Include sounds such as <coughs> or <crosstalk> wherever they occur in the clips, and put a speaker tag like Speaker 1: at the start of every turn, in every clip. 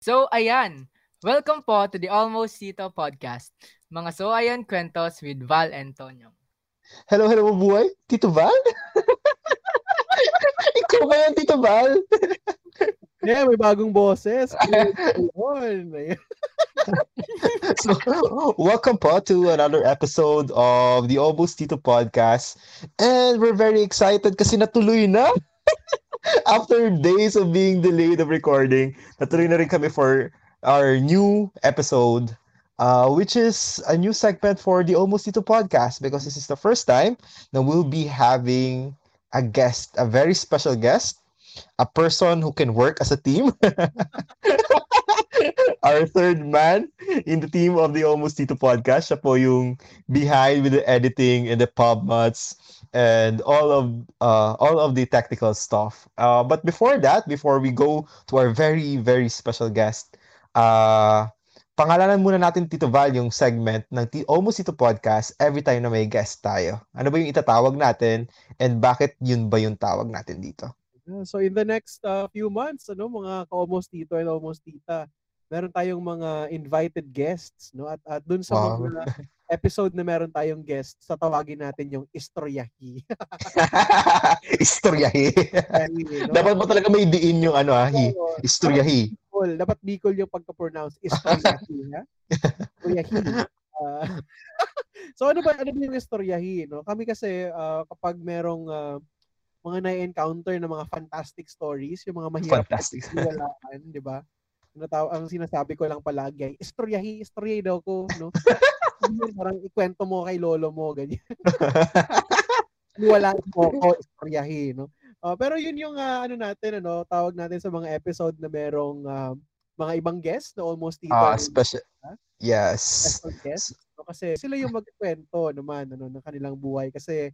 Speaker 1: So, ayan. Welcome po to the Almost Tito podcast. Mga so ayan kwentos with Val and Tonyo.
Speaker 2: Hello, hello, buhay. Tito Val? <laughs> Ikaw ba yan, Tito Val?
Speaker 3: Yeah, may bagong boses. <laughs>
Speaker 2: So, welcome po to another episode of the Almost Tito podcast. And we're very excited kasi natuloy na. <laughs> After days of being delayed of recording, natuloy na rin kami for our new episode, uh, which is a new segment for the Almost Tito podcast because this is the first time that we'll be having a guest, a very special guest, a person who can work as a team. <laughs> Our third man in the team of the Almost Tito podcast. Siya po yung behind with the editing and the pub mats and all of uh, all of the technical stuff. Uh, but before that, before we go to our very very special guest, uh, pangalanan muna natin Tito Val yung segment ng T- Almost Tito Podcast every time na may guest tayo. Ano ba yung itatawag natin and bakit yun ba yung tawag natin dito?
Speaker 3: So in the next uh, few months, ano, mga ka-almost tito and almost tita, meron tayong mga invited guests, no? At, at dun sa
Speaker 2: Wow.
Speaker 3: mga episode na meron tayong guest, sa tawagin natin yung istoryahi. <laughs>
Speaker 2: Istoryahi.
Speaker 3: no?
Speaker 2: Dapat mo talaga may diin yung ano ah, hi. Istoryahi.
Speaker 3: Bicol. Dapat Bicol yung pagka-pronounce. Istoryahi, ha? Istoryahi. Ah, <laughs> so ano ba, ano ba yung istoryahi, no? Kami kasi, ah, kapag merong ah, mga na-encounter na mga fantastic stories, yung mga mahirap
Speaker 2: Fantastic.
Speaker 3: Di ba? Ang sinasabi ko lang palagi ay istoryahi, istoryahi daw ko, no? <laughs> Parang ikwento mo kay lolo mo, ganyan. <laughs> Wala mo ko, istoryahi, no? Ah, pero yun yung ah, ano natin, ano, tawag natin sa mga episode na merong ah, mga ibang guests na almost dito.
Speaker 2: Ah, special. Yes.
Speaker 3: special guests. No? Kasi sila yung magkwento naman ano, ng kanilang buhay. Kasi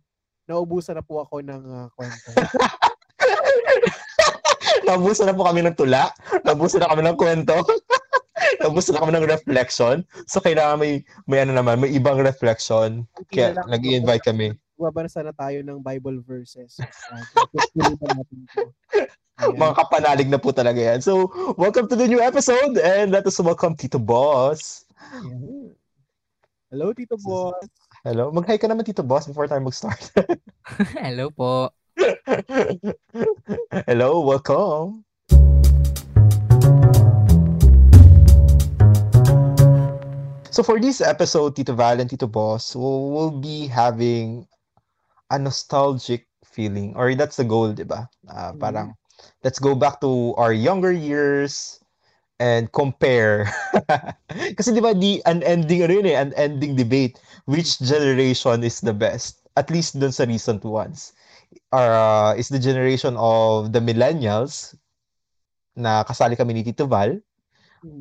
Speaker 3: naubusan na po ako ng ah, kwento. <laughs>
Speaker 2: Nabusan na po kami ng tula. Nabusan na kami ng kwento. Nabusan na kami ng reflection. So, kailangan may, may ano naman, may ibang reflection. Kaya nag-invite kami.
Speaker 3: Babasa na tayo ng Bible verses. <laughs> Uh.
Speaker 2: Mga kapanalig na po talaga yan. So, welcome to the new episode and let us welcome Tito Boss.
Speaker 3: Hello, Tito Boss.
Speaker 2: Hello. Mag-hi ka naman, Tito Boss, before tayo mag-start. <laughs>
Speaker 1: Hello po. <laughs>
Speaker 2: Hello, welcome. So for this episode, Tito Val and Tito Boss, we'll, we'll be having a nostalgic feeling. Or that's the goal, di ba? Ah,
Speaker 3: Mhm.
Speaker 2: Parang, let's go back to our younger years and compare. <laughs> Kasi di ba, the unending, ano yun eh, unending debate. Which generation is the best? At least dun sa recent ones. Uh, is the generation of the millennials na kasali kami ni Tito Val.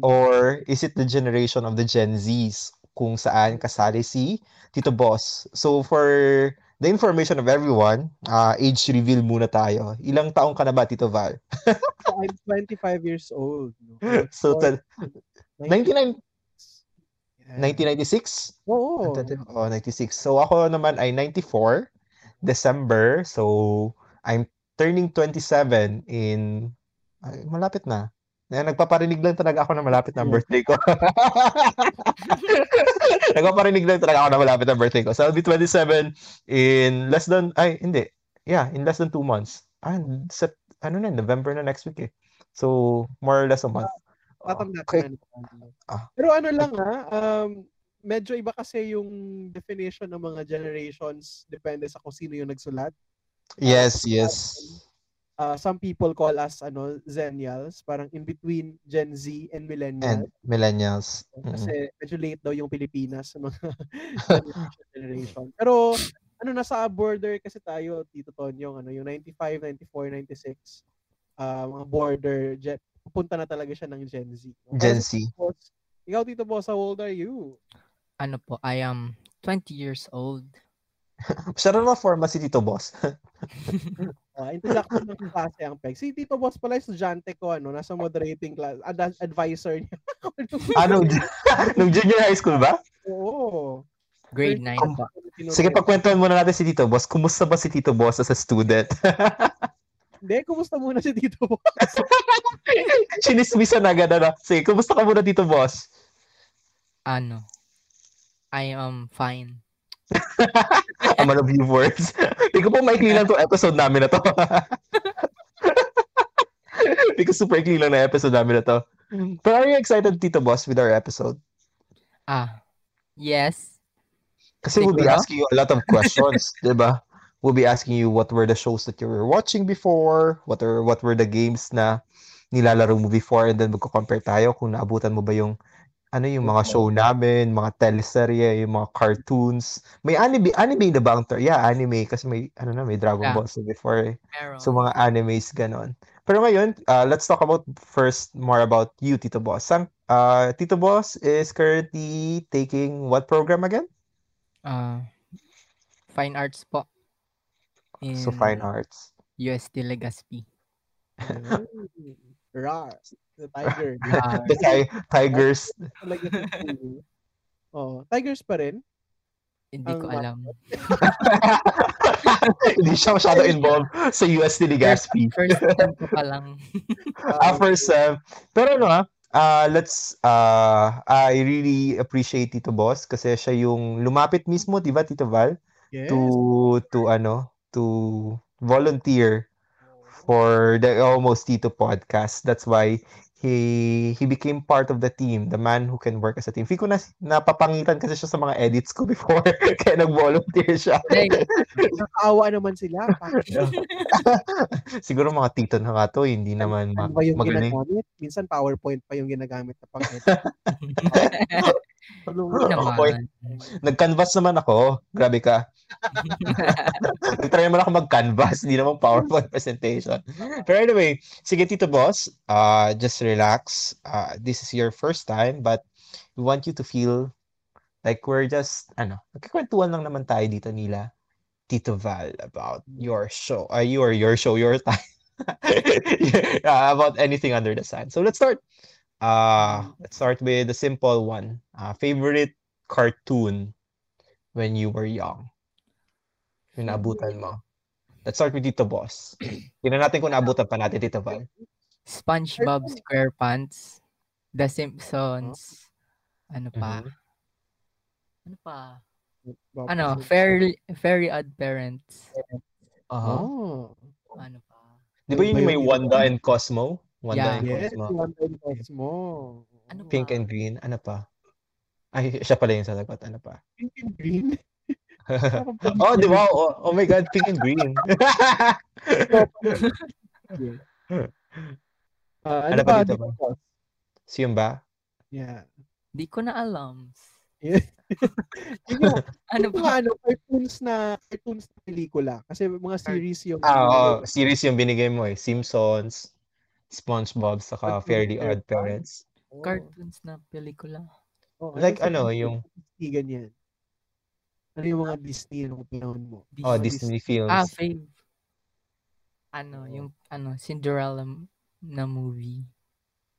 Speaker 2: Or is it the generation of the Gen Zs kung saan kasali si Tito Boss? So for the information of everyone, uh, age reveal muna tayo. Ilang taong ka na ba, Tito Val? <laughs>
Speaker 3: I'm 25 years old. No? <laughs>
Speaker 2: So, ta- 99,
Speaker 3: Yan.
Speaker 2: 1996?
Speaker 3: Oo.
Speaker 2: Oh, 96. So ako naman ay 94 December. So I'm turning 27 in ay, malapit na. Eh, nagpaparinig lang talaga ako na malapit na birthday ko. <laughs> nagpaparinig lang talaga ako na malapit na birthday ko. So I'll be 27 in less than ay hindi. Yeah, in less than two months. Ah, set, ano na, November na next week eh. So more or less a month.
Speaker 3: Tatanda
Speaker 2: Okay.
Speaker 3: ka na.
Speaker 2: Ah.
Speaker 3: Pero ano lang ha, um, medyo iba kasi yung definition ng mga generations depende sa kung sino yung nagsulat.
Speaker 2: Yes, yes.
Speaker 3: Uh, some people call us ano Zennials, parang in between Gen Z and
Speaker 2: And
Speaker 3: Millennials.
Speaker 2: millennials. Mm-mm.
Speaker 3: Kasi medyo late daw yung Pilipinas sa mga <laughs> generation. Pero ano nasa border kasi tayo Tito Tonyo, ano yung 95, 94, 96 uh, mga border jet pupunta na talaga siya ng Gen Z. no?
Speaker 2: Gen Z.
Speaker 3: Boss, ikaw Tito Boss, how old are you?
Speaker 1: Ano po, I am 20 years old. <laughs>
Speaker 2: Siya rin forma si Tito Boss. <laughs>
Speaker 3: Uh, introduction ng klase ang PEG. Si Tito Boss pala, estudyante ko, ano, nasa moderating class, ad- advisor niya. <laughs>
Speaker 2: ano, <laughs> nung junior high school ba?
Speaker 3: Oo.
Speaker 1: Grade 9 po.
Speaker 2: Sige, pagkwentuhan muna natin si Tito Boss. Kumusta ba si Tito Boss as a student? <laughs>
Speaker 3: Hindi, kumusta muna si Tito Boss?
Speaker 2: Chinismisan agad na. Sige, kumusta ka muna dito, boss?
Speaker 1: Ano? I am fine. <laughs>
Speaker 2: Ang you words. <laughs> Hindi ko po maikli lang itong episode namin na to. <laughs> Hindi ko super ikli lang na episode namin na to. But are you excited, Tito Boss, with our episode?
Speaker 1: Ah, yes.
Speaker 2: Kasi we'll be
Speaker 1: Siguro?
Speaker 2: asking you a lot of questions, di ba? We'll be asking you what were the shows that you were watching before, what were what were the games na nilalaro mo before, and then magko-compare tayo kung naabutan mo ba yung ano yung mga show namin, mga teleserye, yung mga cartoons. May anime, anime na ba ang ter- Yeah, anime kasi may ano na, may Dragon
Speaker 1: Yeah.
Speaker 2: Ball so before. eh.
Speaker 1: Meron.
Speaker 2: So mga animes ganon. Pero ngayon, uh, let's talk about first more about you, Tito Boss. Sam, uh, Tito Boss is currently taking what program again?
Speaker 1: Ah, fine arts po. In
Speaker 2: So fine arts.
Speaker 1: UST Legazpi. <laughs>
Speaker 3: Rar. The Tiger.
Speaker 1: Ah, <laughs>
Speaker 2: The ti- Tigers.
Speaker 3: Talaga. Oh, Tigers pa rin?
Speaker 1: hindi ko alam. <laughs>
Speaker 2: Hindi siya masyado involved sa USD Legazpi.
Speaker 1: First time ko pa lang. <laughs>
Speaker 2: Ah, first, uh, pero ano ah, uh, let's, uh, I really appreciate Tito Boss kasi siya yung lumapit mismo, di ba, Tito Val?
Speaker 3: Yes.
Speaker 2: To, to ano, to volunteer for the Almost Tito podcast. That's why he he became part of the team, the man who can work as a team. Feel ko na napapangitan kasi siya sa mga edits ko before <laughs> kaya nag-volunteer siya.
Speaker 1: Hey,
Speaker 3: Nakaawa naman sila. <laughs>
Speaker 2: Siguro mga tito na nga to, hindi naman ma-
Speaker 3: Ano ba yung
Speaker 2: magaling.
Speaker 3: ginagamit? Minsan PowerPoint pa yung ginagamit na pang <laughs>
Speaker 1: Hindi naman.
Speaker 2: Okay. Nag-canvas naman ako. Grabe ka. <laughs> Nag-try naman ako mag-canvas. Hindi naman PowerPoint presentation. Pero anyway, sige Tito Boss, uh, just relax. Uh, this is your first time, but we want you to feel like we're just, ano, nagkikwentuhan lang naman tayo dito nila. Tito Val about your show. Uh, your, your show, your time. <laughs> <laughs> yeah, about anything under the sun. So let's start. Uh, let's start with the simple one. Uh, favorite cartoon when you were young? Yung naabutan mo. Let's start with Tito Boss. <coughs> Tingnan natin kung naabutan pa natin, Tito Val.
Speaker 1: SpongeBob SquarePants, The Simpsons, ano pa?
Speaker 2: Mhm.
Speaker 1: Ano pa?
Speaker 3: Bob
Speaker 1: Ano. Very Very Odd Parents.
Speaker 2: Aha.
Speaker 3: Oh.
Speaker 1: Ano pa?
Speaker 2: Di ba yun yung may Wanda and Cosmo? Wanda
Speaker 1: Yeah.
Speaker 2: and
Speaker 3: Yes,
Speaker 2: Cosmo.
Speaker 3: one Cosmo.
Speaker 1: Ano pa?
Speaker 2: Pink and green. Ano pa? Ay, siya pala yung sasagot. Ano pa?
Speaker 3: Pink and green. <laughs>
Speaker 2: oh, di ba? Oh, oh my God, pink and green.
Speaker 3: Ah, <laughs>
Speaker 2: Ano
Speaker 3: ano,
Speaker 2: pa dito ba?
Speaker 3: boss?
Speaker 2: Siyun ba?
Speaker 3: Yeah.
Speaker 1: Di ko na alam. <laughs>
Speaker 3: Yung,
Speaker 1: Ano
Speaker 3: yung
Speaker 1: pa?
Speaker 3: ano, cartoons na cartoons na pelikula. Kasi mga series yung
Speaker 2: Ah, oo. series yung binigay mo eh. Simpsons, SpongeBob, saka
Speaker 3: Cartoon
Speaker 2: Fairly Odd. Parents.
Speaker 3: Oo.
Speaker 1: Cartoons na pelikula.
Speaker 3: Oo,
Speaker 2: Like ano,
Speaker 3: Disney,
Speaker 2: yung-
Speaker 3: Disney, ganyan. Ano yung mga Disney nung panahon mo?
Speaker 2: Oh,
Speaker 1: Disney.
Speaker 2: Disney films.
Speaker 1: Ah, fave. Ano, yung ano, Cinderella na movie.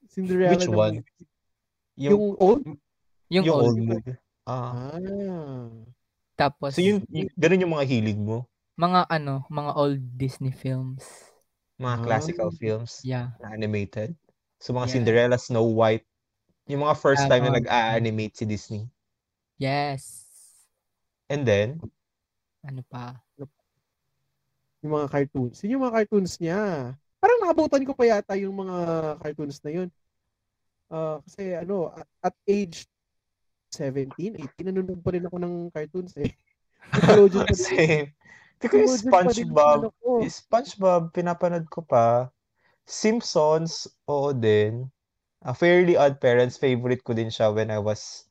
Speaker 3: Cinderella
Speaker 2: Which
Speaker 3: na
Speaker 2: one?
Speaker 3: movie.
Speaker 2: Yung,
Speaker 3: Yung old?
Speaker 1: Yung,
Speaker 2: yung
Speaker 1: old.
Speaker 2: old movie. Ah.
Speaker 3: Ah.
Speaker 1: Tapos,
Speaker 2: So yun, y- ganun yung mga hilig mo?
Speaker 1: mga ano, mga old Disney films.
Speaker 2: Mga
Speaker 3: Ah.
Speaker 2: classical films
Speaker 1: Yeah.
Speaker 2: na animated? So mga
Speaker 1: Yeah.
Speaker 2: Cinderella, Snow White. Yung mga first time na
Speaker 1: Tama.
Speaker 2: nag-a-animate si Disney.
Speaker 1: Yes.
Speaker 2: And then,
Speaker 1: Ano pa?
Speaker 3: Yung mga cartoons. Yun yung mga cartoons niya. Parang naabutan ko pa yata yung mga cartoons na yun. Ah, kasi ano, at, at age 17, 18, nanonood pa rin ako ng cartoons eh. <laughs> Nickelodeon pa din.
Speaker 2: Hindi ko yung SpongeBob.
Speaker 3: ko.
Speaker 2: Yung SpongeBob, pinapanood ko pa. Simpsons, oo din. A Fairly Odd Parents, favorite ko din siya when I was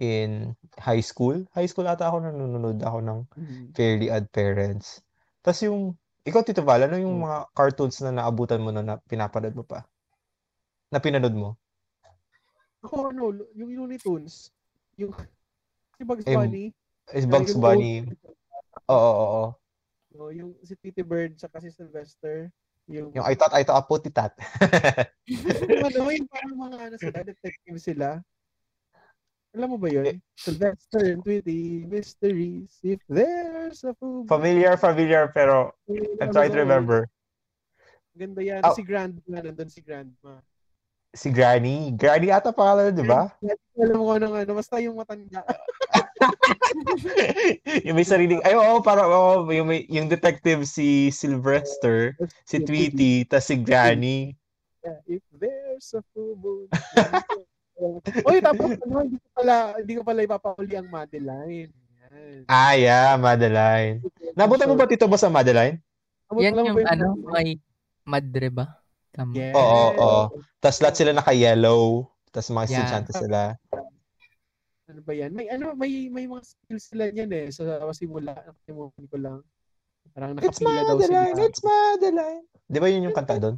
Speaker 2: in high school. High school ata ako nanonood ako ng
Speaker 3: Mhm.
Speaker 2: Fairly Odd Parents. Tapos yung, ikaw Tito Val, ano yung
Speaker 3: Hmm.
Speaker 2: mga cartoons na naabutan mo na, na pinapanood mo pa? Na pinanood mo?
Speaker 3: Ako ano, yung Looney Tunes. Yung <laughs> si Bugs
Speaker 2: Eh,
Speaker 3: Bunny.
Speaker 2: Is Bugs Bunny? Oo, oo, oo.
Speaker 3: No, yung si Titi Bird tsaka si Sylvester. Yung,
Speaker 2: Yung I thought I thought a puti tat. <laughs>
Speaker 3: yung <laughs> ano, yung parang mga ano sila, detective sila. Alam mo ba
Speaker 2: Eh.
Speaker 3: yun? Sylvester and Tweety, mysteries, if there's a fool.
Speaker 2: familiar, familiar, pero I'm trying to remember.
Speaker 3: Ganda yan.
Speaker 2: Ah.
Speaker 3: Si Grandma, nandun si Grandma.
Speaker 2: Si Granny. Granny ata pangalan, di ba?
Speaker 3: Alam mo ko ng ano, basta yung matanda. <laughs>
Speaker 2: yung may sariling, ay oo, para, oo, yung, may, yung detective si Sylvester, si Tweety, tas si Granny.
Speaker 3: Yeah, if there's a full moon. <laughs> Oy, tapos ano, hindi ko pala, hindi ko pala ipapahuli ang Madeline. Yan.
Speaker 2: Ah, yeah, Madeline. Nabutan mo ba tito ba sa Madeline?
Speaker 1: Yan yung
Speaker 3: ba
Speaker 1: ano, may madre ba? Tama.
Speaker 3: Yes.
Speaker 2: Oo, oo. Tas lahat sila naka-yellow. Tas mga
Speaker 1: Yeah.
Speaker 2: estudyante sila.
Speaker 3: Ano ba yan? May ano, may may mga skills sila niyan eh. Sa simula, nakalimutan ko lang. Parang
Speaker 2: It's
Speaker 3: nakapila daw sila.
Speaker 2: Madeline, it's Madeline. Di ba yun yung kanta doon?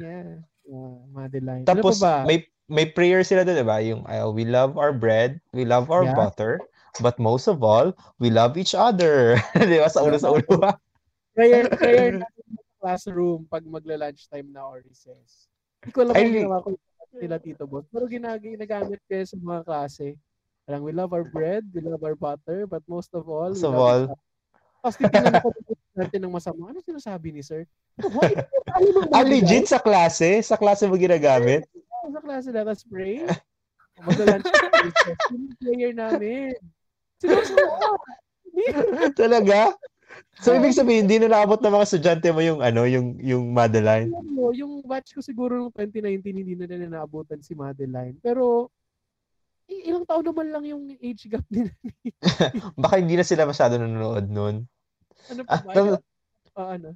Speaker 3: Yeah. Yeah, Madeline.
Speaker 2: Tapos
Speaker 3: ano ba?
Speaker 2: may may prayer sila doon, 'di ba? Yung uh, we love our bread, we love our
Speaker 3: Yeah.
Speaker 2: butter, but most of all, we love each other. <laughs> 'Di ba? Sa ulo sa ulo ba?
Speaker 3: prayer, prayer natin sa classroom pag magla-lunch time na or recess. Hindi ko alam kung ginawa ko nila Tito Boss. Pero ginag ginagamit ko sa mga klase. Parang we love our bread, we love our butter, but most of all,
Speaker 2: Most
Speaker 3: we
Speaker 2: of
Speaker 3: love
Speaker 2: all.
Speaker 3: Tapos titingnan ako <laughs> natin ng masama. Ano sinasabi ni sir? Why? Ano
Speaker 2: Ah, legit sa klase? Sa klase mo ginagamit? <laughs>
Speaker 3: Sa klase na, tapos pray. <laughs> Yung prayer namin. Sinusuwa.
Speaker 2: Talaga? So, ibig sabihin, hindi na naabot ng mga estudyante mo yung, ano, yung, yung Madeline.
Speaker 3: mo, yung batch ko siguro noong 2019, hindi na nila naabutan si Madeline. Pero, ilang taon naman lang yung age gap <laughs> nila. <laughs>
Speaker 2: Baka hindi na sila masyado nanonood noon.
Speaker 3: ano
Speaker 2: Ah,
Speaker 3: pa ba?
Speaker 2: tal-
Speaker 3: Ah, ano?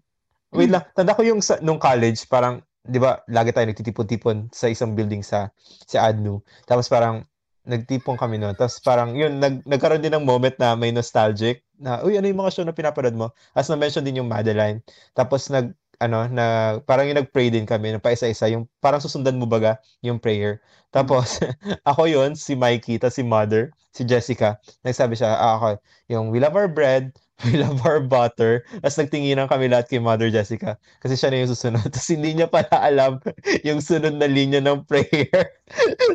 Speaker 2: Wait lang, tanda ko yung sa, nung college, parang, di ba, lagi tayo nagtitipon-tipon sa isang building sa, sa ADNU. Tapos parang, nagtipon kami noon. Tapos parang, yun, nag, nagkaroon din ng moment na may nostalgic, na, uy, ano yung mga show na pinapanood mo? As na-mention din yung Madeline. Tapos nag, ano, na, parang yung nag-pray din kami, na paisa-isa, yung, parang susundan mo baga, yung prayer. Tapos, <laughs> ako yun, si Mikey, tapos si Mother, si Jessica, nagsabi siya, ah, ako, yung, we love our bread, <laughs> we love our butter. Tapos nagtinginan kami lahat kay Mother Jessica kasi siya na yung susunod. <laughs> Tapos hindi niya pala alam <laughs> yung sunod na linya ng prayer.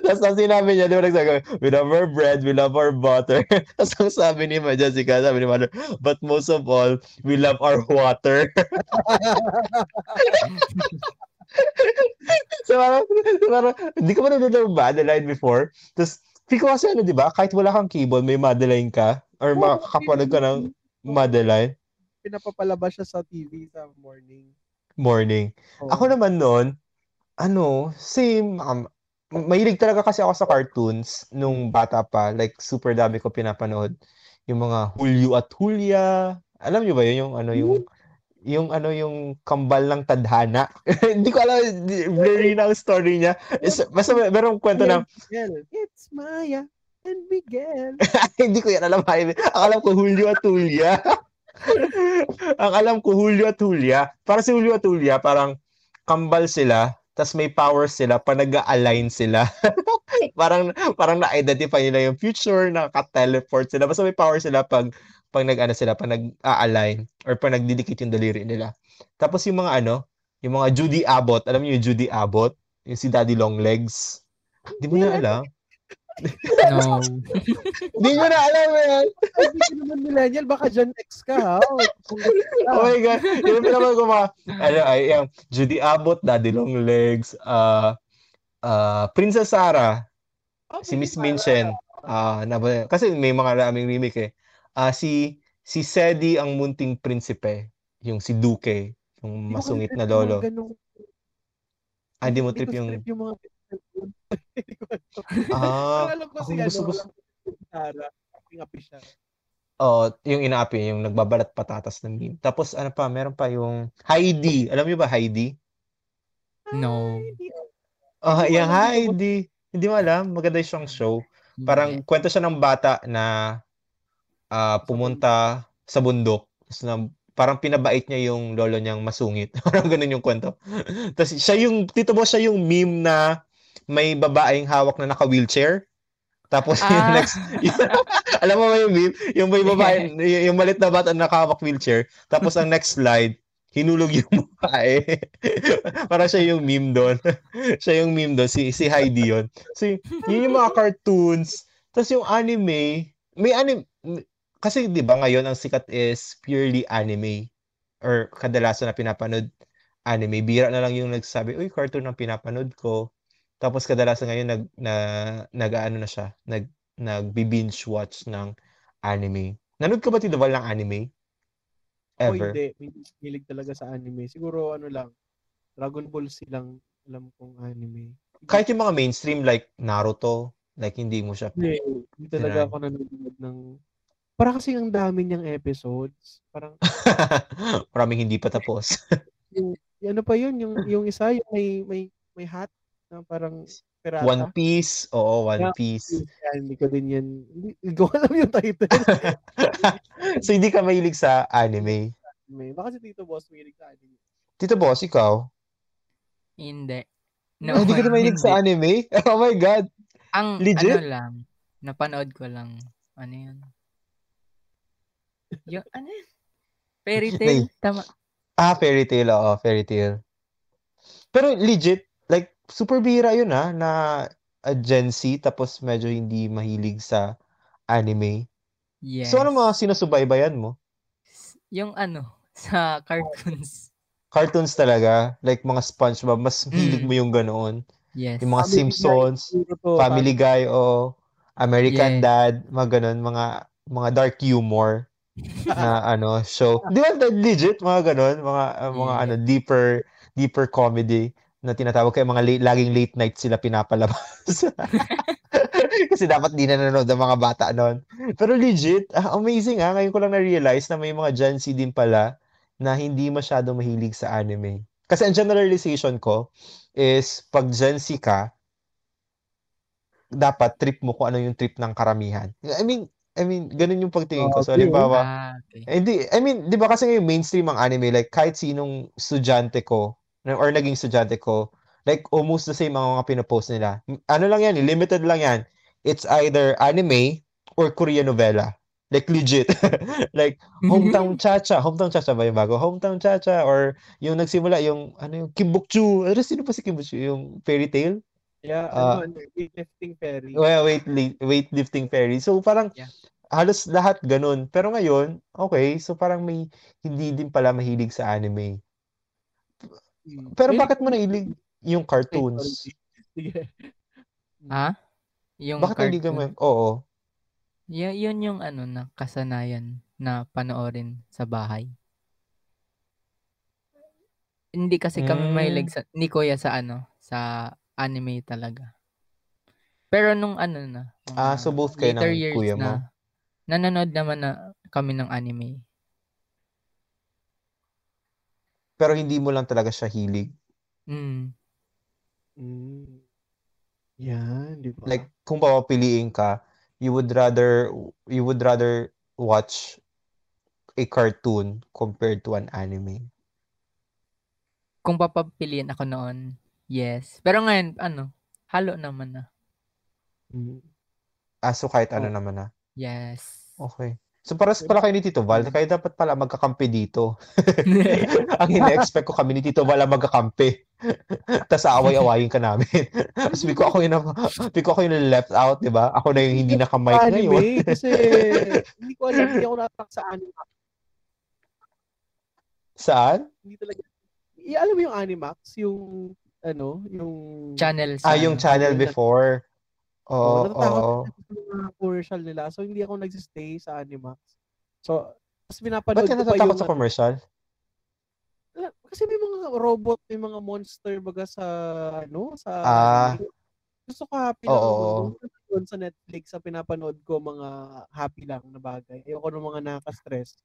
Speaker 2: Tapos ang sinabi niya, di ba nagsabi, we love our bread, we love our butter. Tapos ang sabi ni Ma Jessica, sabi ni Mother, but most of all, we love our water. so parang, parang, hindi ko pa nanonood ng Madeline before. Tapos, feel ko kasi ano, di ba? Kahit wala kang keyboard, may Madeline ka. Or
Speaker 3: Oo,
Speaker 2: makakapanood ka ng Madeline.
Speaker 3: Pinapapalabas siya sa TV sa morning.
Speaker 2: Morning.
Speaker 3: Oo.
Speaker 2: Ako naman noon, ano, same, um, mahilig talaga kasi ako sa cartoons nung bata pa. Like, super dami ko pinapanood. Yung mga Julio at Julia. Alam niyo ba yun? Yung ano, yung, yung ano, yung kambal ng tadhana. <laughs> Hindi ko alam, blurry na ang story niya. Is, basta may- merong kwento na.
Speaker 3: It's Maya and Miguel. <laughs>
Speaker 2: hindi ko yan alam. Ang alam ko, Julio at Julia. <laughs> ang alam ko, Julio at Julia. Para si Julio at Julia, parang kambal sila, tas may powers sila pa nag-align sila. parang parang na-identify nila yung future, nakaka-teleport sila. Basta may power sila pag pag nag-ano sila, pag nag-align or pag nagdidikit yung daliri nila. Tapos yung mga ano, yung mga Judy Abbott, alam niyo yung Judy Abbott? Yung si Daddy Longlegs. Hindi mo na alam?
Speaker 1: No. <laughs>
Speaker 2: Hindi mo na alam yan.
Speaker 3: Hindi ka naman millennial, baka Gen X ka ha. Kung.
Speaker 2: Oh my God. Yung pinapanood ko mga, ano, ay, yung Judy Abbott, Daddy Longlegs, uh, uh, Princess Sarah,
Speaker 3: Oh,
Speaker 2: si Miss Minchin, ah na kasi may mga raming remake eh. Ah, si, si Sedi ang munting prinsipe, yung si Duque, yung masungit na lolo. Ah, di mo trip yung,
Speaker 3: trip yung mga <laughs>
Speaker 2: ah, ako
Speaker 3: si
Speaker 2: gusto- gusto-.
Speaker 3: Yung api siya.
Speaker 2: oh, yung inaapi, yung nagbabalat patatas ng meme. Tapos ano pa, meron pa yung Heidi. Alam niyo ba Heidi?
Speaker 1: No.
Speaker 2: Oh,
Speaker 3: ko
Speaker 2: yung Heidi. Hindi mo alam, maganda siyang show. Parang kwento siya ng bata na ah, pumunta sa bundok. Tapos na, parang pinabait niya yung lolo niyang masungit. <laughs> Parang ganun yung kwento. Tapos siya yung, tito mo siya yung meme na may babaeng hawak na naka-wheelchair. Tapos yung
Speaker 1: Ah.
Speaker 2: next, <laughs> alam mo ba yung meme? Yung may babae, <laughs> yung, yung malit na bata na nakahawak wheelchair. Tapos ang next slide, hinulog yung babae. Parang siya yung meme doon. siya yung meme doon, si, si Heidi yun. So, yun yung mga cartoons. Tapos yung anime, may anime, kasi di ba ngayon ang sikat is purely anime or kadalasan na pinapanood anime. Bira na lang yung nagsabi, uy, cartoon ang pinapanood ko. Tapos kadalasan ngayon nag na nag-aano na siya, nag nagbi-binge watch ng anime. Nanood ka ba Tito Val ng anime? Ever?
Speaker 3: hindi. Hindi hilig talaga sa anime. Siguro ano lang, Dragon Ball Z lang alam kong anime.
Speaker 2: Kahit yung mga mainstream like Naruto, like hindi mo siya
Speaker 3: Hindi, hindi talaga ako nanonood ng... Para kasi ang dami niyang episodes. Parang, <laughs>
Speaker 2: Maraming hindi pa tapos. <laughs>
Speaker 3: yung, yung ano pa yun, yung, yung isa, yung may, may, may hat na parang pirata.
Speaker 2: One Piece, oo, One
Speaker 3: Yeah.
Speaker 2: Piece.
Speaker 3: Yan, hindi ko din yan. Hindi, hindi ko alam yung title. <laughs>
Speaker 2: so hindi ka mahilig sa anime.
Speaker 3: May, baka si Tito Boss may sa anime.
Speaker 2: Tito Boss, ikaw?
Speaker 1: Hindi.
Speaker 2: Ay, hindi ka mahilig sa anime? Oh my God.
Speaker 1: Ang
Speaker 2: Legit?
Speaker 1: ano lang, napanood ko lang. Ano yun? Yung ano yun? Fairy tale? Tama.
Speaker 2: Ah, fairy tale, oo, fairy tale. Pero legit, like, super bihira yun ah, na a Gen Z tapos medyo hindi mahilig sa anime.
Speaker 1: Yes.
Speaker 2: So, ano mga sinusubaybayan mo?
Speaker 1: Yung ano, sa cartoons.
Speaker 2: Cartoons talaga, like mga SpongeBob, mas hilig
Speaker 1: Mm.
Speaker 2: mo yung ganoon.
Speaker 1: Yes.
Speaker 2: Yung mga
Speaker 3: Family
Speaker 2: Simpsons,
Speaker 3: Guy, to,
Speaker 2: Family Guy, o American
Speaker 1: Yes.
Speaker 2: Dad, mga ganun, mga mga dark humor na ano show. Di ba legit mga ganun, mga uh, mga
Speaker 1: Yeah.
Speaker 2: ano deeper deeper comedy na tinatawag kaya mga late, laging late night sila pinapalabas. <laughs> Kasi dapat di na nanonood ang mga bata noon. Pero legit, ah, amazing ah. Ngayon ko lang na-realize na may mga Gen Z din pala na hindi masyado mahilig sa anime. Kasi ang generalization ko is pag Gen Z ka, dapat trip mo kung ano yung trip ng karamihan. I mean, I mean, ganun yung pagtingin ko. So,
Speaker 3: Okay.
Speaker 2: halimbawa,
Speaker 1: Ah, okay.
Speaker 2: eh, Hindi, I mean, 'di ba kasi ngayon mainstream ang anime like kahit sinong estudyante ko na- or naging estudyante ko, like almost the same ang mga pinopost nila. Ano lang yan, limited lang yan. It's either anime or Korean novela. Like legit. <laughs> like <laughs> Hometown Cha-Cha, Hometown Cha-Cha ba yung bago? Hometown Cha-Cha or yung nagsimula yung ano yung Kim Bok-chu. Ano sino pa si Kim Bok-chu? Yung fairy tale?
Speaker 3: Yeah,
Speaker 2: Ah.
Speaker 3: ano, weightlifting fairy.
Speaker 2: Well, weight weightlifting fairy. So parang
Speaker 1: Yeah.
Speaker 2: halos lahat ganun. Pero ngayon, okay, so parang may hindi din pala mahilig sa anime.
Speaker 3: Hmm.
Speaker 2: Pero bakit mo nahilig yung cartoons?
Speaker 3: Sige. <laughs>
Speaker 1: Ha? Yung
Speaker 2: Bakit hindi ka
Speaker 1: cartoon.
Speaker 2: Oo.
Speaker 1: Y- yun yung ano na kasanayan na panoorin sa bahay. Hindi kasi kami
Speaker 2: Mm.
Speaker 1: mahilig sa ni Kuya sa ano, sa anime talaga. Pero nung ano na,
Speaker 2: Ah, so both kayo
Speaker 1: later
Speaker 2: ng
Speaker 1: years
Speaker 2: kuya mo?
Speaker 1: na, nanonood naman na kami ng anime.
Speaker 2: Pero hindi mo lang talaga siya hilig.
Speaker 1: Mm.
Speaker 3: Hmm. Yan, di ba?
Speaker 2: Like kung papapiliin ka, you would rather you would rather watch a cartoon compared to an anime.
Speaker 1: Kung papapiliin ako noon, yes. Pero ngayon, ano, halo naman na.
Speaker 3: Hmm.
Speaker 2: Ah, so kahit ano
Speaker 3: Oh.
Speaker 2: naman na.
Speaker 1: Yes.
Speaker 2: Okay. So paras pala kayo ni Tito Val, kaya dapat pala magkakampi dito. <laughs> Ang ina-expect ko kami ni Tito Val ang magkakampi. Tapos aaway-awayin ka namin. Tapos biko ako yung, na- biko ako yung left out, di ba? Ako na yung hindi naka-mic ngayon.
Speaker 3: anime kasi hindi ko alam, hindi ako natak sa anime.
Speaker 2: Saan?
Speaker 3: Hindi talaga. I, alam mo yung Animax, yung ano, yung
Speaker 1: Channel
Speaker 2: Ah,
Speaker 1: sa
Speaker 2: yung
Speaker 1: ano.
Speaker 2: channel before. Oo,
Speaker 3: Oh, natatakot
Speaker 2: oo.
Speaker 3: sa mga commercial nila. So, hindi ako nagsistay sa Animax. So, tapos
Speaker 2: Ba't
Speaker 3: pinapanood
Speaker 2: ka
Speaker 3: ko pa
Speaker 2: natatakot
Speaker 3: yung...
Speaker 2: sa commercial?
Speaker 3: ano, kasi may mga robot, may mga monster baga sa, ano, sa...
Speaker 2: Ah.
Speaker 3: gusto ko happy lang.
Speaker 2: oo.
Speaker 3: ako. Doon sa Netflix, sa pinapanood ko, mga happy lang na bagay. Ayoko ng mga nakaka-stress.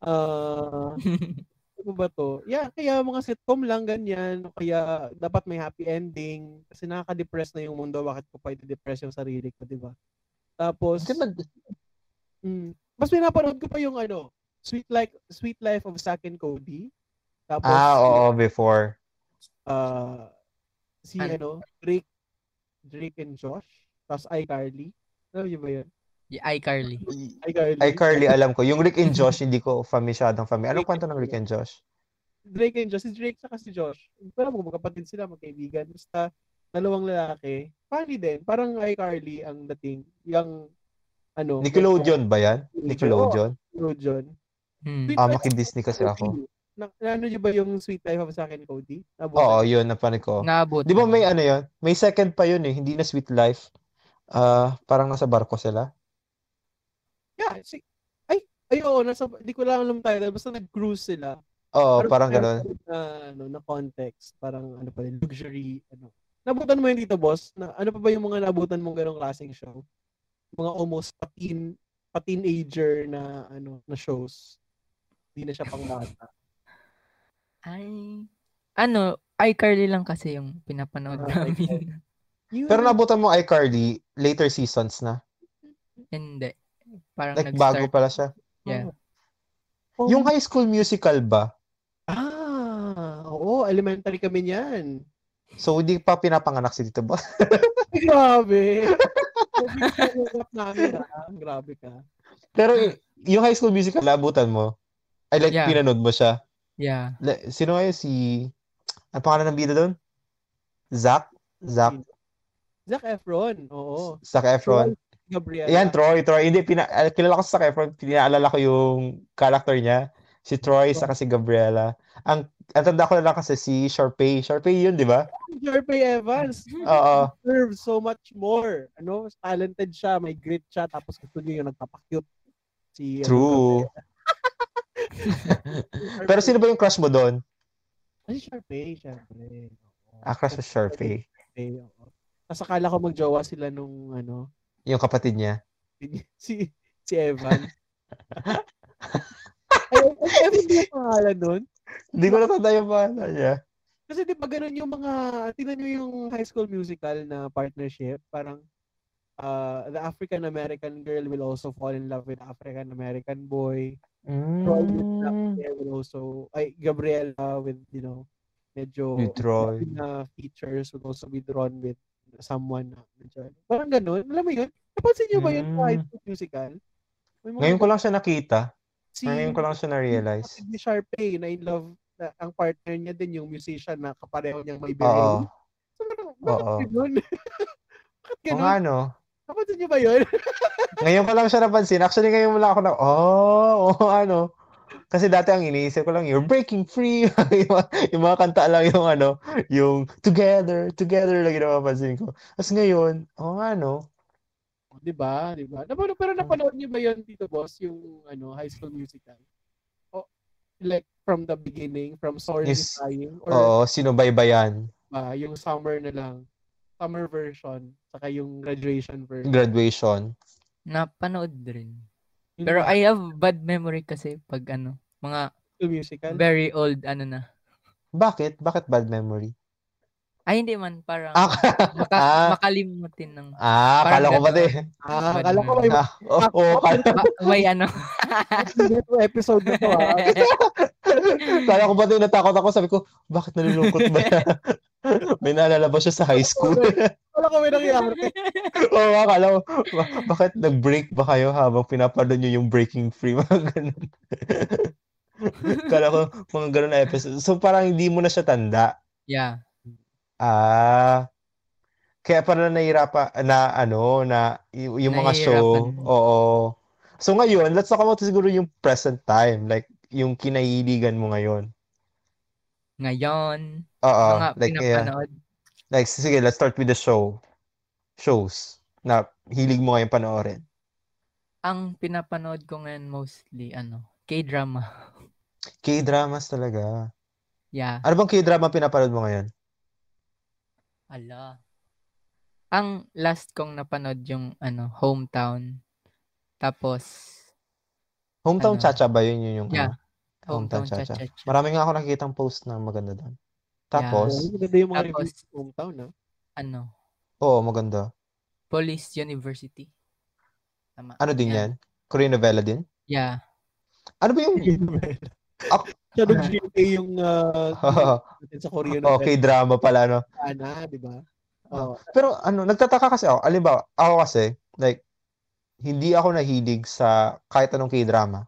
Speaker 3: Ah... <laughs> ano ba to? Yeah, kaya mga sitcom lang ganyan. Kaya dapat may happy ending. Kasi nakaka-depress na yung mundo. Bakit ko pa i-depress yung sarili ko, di ba? Tapos,
Speaker 2: man-
Speaker 3: mm, mas pinapanood ko pa yung ano, Sweet Like Sweet Life of Zack and Cody. Tapos,
Speaker 2: Ah, oo, before.
Speaker 3: ah, si
Speaker 1: Ano?
Speaker 3: ano, Drake, Drake and Josh. Tapos iCarly. Alam niyo ba yun?
Speaker 1: ICarly.
Speaker 3: iCarly.
Speaker 2: Ay, Carly, alam ko. Yung Rick and Josh, hindi ko famisyadong familiar. Anong kwento ng Rick and Josh?
Speaker 3: Drake and Josh. Si Drake saka si Josh. Pero mo, magkapatid sila, magkaibigan. Basta, dalawang lalaki. Funny din. Parang iCarly ang dating. Yung, ano.
Speaker 2: Nickelodeon ba yan? Nickelodeon?
Speaker 3: Nickelodeon.
Speaker 1: Hmm.
Speaker 2: Ah, maki-Disney kasi ako.
Speaker 3: na, na- ano ba yung Sweet Life of sa akin, Cody?
Speaker 2: Oo,
Speaker 3: Nabutan?
Speaker 2: yun, napanig ko.
Speaker 1: Naabot.
Speaker 2: Di ba may ano yun? May second pa yun eh, hindi na Sweet Life. Ah, parang nasa barko sila.
Speaker 3: Yeah, si, ay, ay, oo, nasa, di ko lang alam title, basta nag-cruise sila.
Speaker 2: Oo, parang
Speaker 3: meron
Speaker 2: ganun.
Speaker 3: Na, ano, na context, parang ano pa rin, luxury, ano. Nabutan mo yun dito, boss? Na, ano pa ba yung mga nabutan mong ganong klaseng show? Mga almost patin, pa-teenager na, ano, na shows. Hindi na siya pang bata. <laughs>
Speaker 1: Ay, ano, iCarly lang kasi yung pinapanood
Speaker 3: Ah,
Speaker 1: namin. <laughs>
Speaker 2: Pero nabutan mo iCarly, later seasons na.
Speaker 1: Hindi. Parang
Speaker 2: Like,
Speaker 1: nag-start.
Speaker 2: bago pala siya.
Speaker 1: Yeah.
Speaker 3: Oh,
Speaker 2: Yung High School Musical ba?
Speaker 3: Ah, oo, elementary kami niyan.
Speaker 2: So, hindi pa pinapanganak si Tito Boss. <laughs>
Speaker 3: Ay, grabe. Grabe namin, ah. Grabe ka.
Speaker 2: Pero yung High School Musical, nabutan mo. Ay, like,
Speaker 1: Yeah.
Speaker 2: pinanood mo siya.
Speaker 1: Yeah.
Speaker 2: Sino yun? Si... Ano pangalan ng bida doon? Zach? Zach?
Speaker 3: Zac Efron, oo.
Speaker 2: Zac Efron.
Speaker 3: Gabriela.
Speaker 2: Yan, Troy. Troy. Hindi, pina, ah, kilala ko si Zac Efron. Pinaalala ko yung character niya. Si Troy, saka si Gabriela. Ang, ang tanda ko na lang kasi si Sharpay. Sharpay yun, di ba?
Speaker 3: Sharpay Evans.
Speaker 2: Oo.
Speaker 3: Deserves so much more. Ano, talented siya, may grit siya, tapos gusto niya yung nagpapakyut. Si, ano,
Speaker 2: True. <laughs> Pero sino ba yung crush mo doon?
Speaker 3: Ay, Sharpay. Oo.
Speaker 2: Ah, crush mo Sharpay.
Speaker 3: Sharpay, oo. Tapos akala ko magjowa sila nung, ano,
Speaker 2: Yung kapatid niya. <laughs>
Speaker 3: si, si Evan. <laughs> ay, Evan yung pangalan nun?
Speaker 2: Hindi ko natanda yung pangalan niya.
Speaker 3: Kasi di ba ganun yung mga, tingnan nyo yung high school musical na partnership, parang uh, the African-American girl will also fall in love with African-American boy. Troy
Speaker 2: Mm.
Speaker 3: hair will also, ay, Gabriela with, you know, medyo
Speaker 2: With Troy.
Speaker 3: na features will also be drawn with someone na medyo, parang ganun. Alam mo yun? Napansin nyo ba yun
Speaker 2: Mm.
Speaker 3: school musical?
Speaker 2: Ngayon ko lang siya nakita.
Speaker 3: si,
Speaker 2: Ngayon ko lang siya na-realize.
Speaker 3: si Sharpay na in love na, ang partner niya din yung musician na kapareho niyang may
Speaker 2: Oo.
Speaker 3: beret. So, parang, bakit
Speaker 2: Oo.
Speaker 3: ganun? <laughs> bakit
Speaker 2: O
Speaker 3: ganun?
Speaker 2: nga, no?
Speaker 3: Napansin niyo ba yun? <laughs>
Speaker 2: Ngayon ko lang siya napansin. Actually, ngayon mo lang ako na, oh, <laughs> oh, ano. Kasi dati ang iniisip ko lang, you're breaking free. <laughs> yung, mga, yung mga kanta lang yung ano, yung together, together lang yung napapansin ko. Tapos ngayon, oh, nga, no?
Speaker 3: di ba? Di ba? Napano, pero napanood niyo ba yun, Tito Boss, yung ano, high school musical? O, like, from the beginning, from Sorry
Speaker 2: Yes.
Speaker 3: Crying? Or
Speaker 2: Oo, sino ba yan?
Speaker 3: ba, yung summer na lang? Summer version, saka yung graduation version.
Speaker 2: Graduation.
Speaker 1: Napanood rin. Pero I have bad memory kasi pag ano, mga
Speaker 3: musical?
Speaker 1: very old ano na.
Speaker 2: Bakit? Bakit bad memory?
Speaker 1: Ay, hindi man. Parang
Speaker 2: Ah, <laughs>
Speaker 1: maka,
Speaker 2: ah,
Speaker 1: makalimutin ng...
Speaker 2: ah,
Speaker 1: Parang
Speaker 2: kala ko ba din?
Speaker 3: Ah,
Speaker 1: Bad
Speaker 3: akala ko may
Speaker 2: Ah, oh, <laughs> oh, kala,
Speaker 1: Ma- may ano. <laughs>
Speaker 3: Ito episode na to ah.
Speaker 2: kala ko ba din natakot ako. Sabi ko, bakit nalulungkot ba yan? May naalala ba siya sa high school?
Speaker 3: Akala ko may nangyari.
Speaker 2: Oo, oh, akala ko, ba- bakit nag-break ba kayo habang pinapanood nyo yung Breaking Free? Mga ganun. Kala ko, mga ganun na episode. So, parang hindi mo na siya tanda.
Speaker 1: yeah.
Speaker 2: Ah, kaya parang nahihirapan na ano, na y- yung mga show. Oo. So, ngayon, let's talk about siguro yung present time. Like, yung kinahiligan mo ngayon.
Speaker 1: Ngayon,
Speaker 2: Oo.
Speaker 1: mga
Speaker 2: Like, yeah.
Speaker 1: pinapanood.
Speaker 2: Like, sige, let's start with the show. Shows na hilig mo ngayon panoorin.
Speaker 1: Ang pinapanood ko ngayon mostly, ano, K-drama.
Speaker 2: K-dramas talaga.
Speaker 1: Yeah.
Speaker 2: Ano bang K-drama pinapanood mo ngayon?
Speaker 1: Ala. Ang last kong napanood yung, ano, Hometown. Tapos,
Speaker 2: Hometown
Speaker 1: Ano?
Speaker 2: Chacha ba yun? Yun yung
Speaker 1: Yeah.
Speaker 2: ano?
Speaker 1: Hometown
Speaker 2: Cha-Cha.
Speaker 1: Cha-Cha-Cha.
Speaker 2: Marami nga ako nakikitang post na maganda doon. Tapos,
Speaker 3: Oh, maganda yung mga
Speaker 1: Tapos-
Speaker 3: reviews hometown ah.
Speaker 1: Ano,
Speaker 2: oo, maganda.
Speaker 1: Police University. Tama.
Speaker 2: Ano din
Speaker 1: Yeah.
Speaker 2: yan? Korean novela din?
Speaker 1: Yeah.
Speaker 2: Ano ba yung... <laughs> Ak-
Speaker 3: Siya nung GMA yung <laughs> uh, natin sa Korean
Speaker 2: okay, drama pala, no?
Speaker 3: Ana, di ba? Oh,
Speaker 2: Pero ano, nagtataka kasi ako. Alimbawa, ako kasi, like, hindi ako nahilig sa kahit anong K-drama.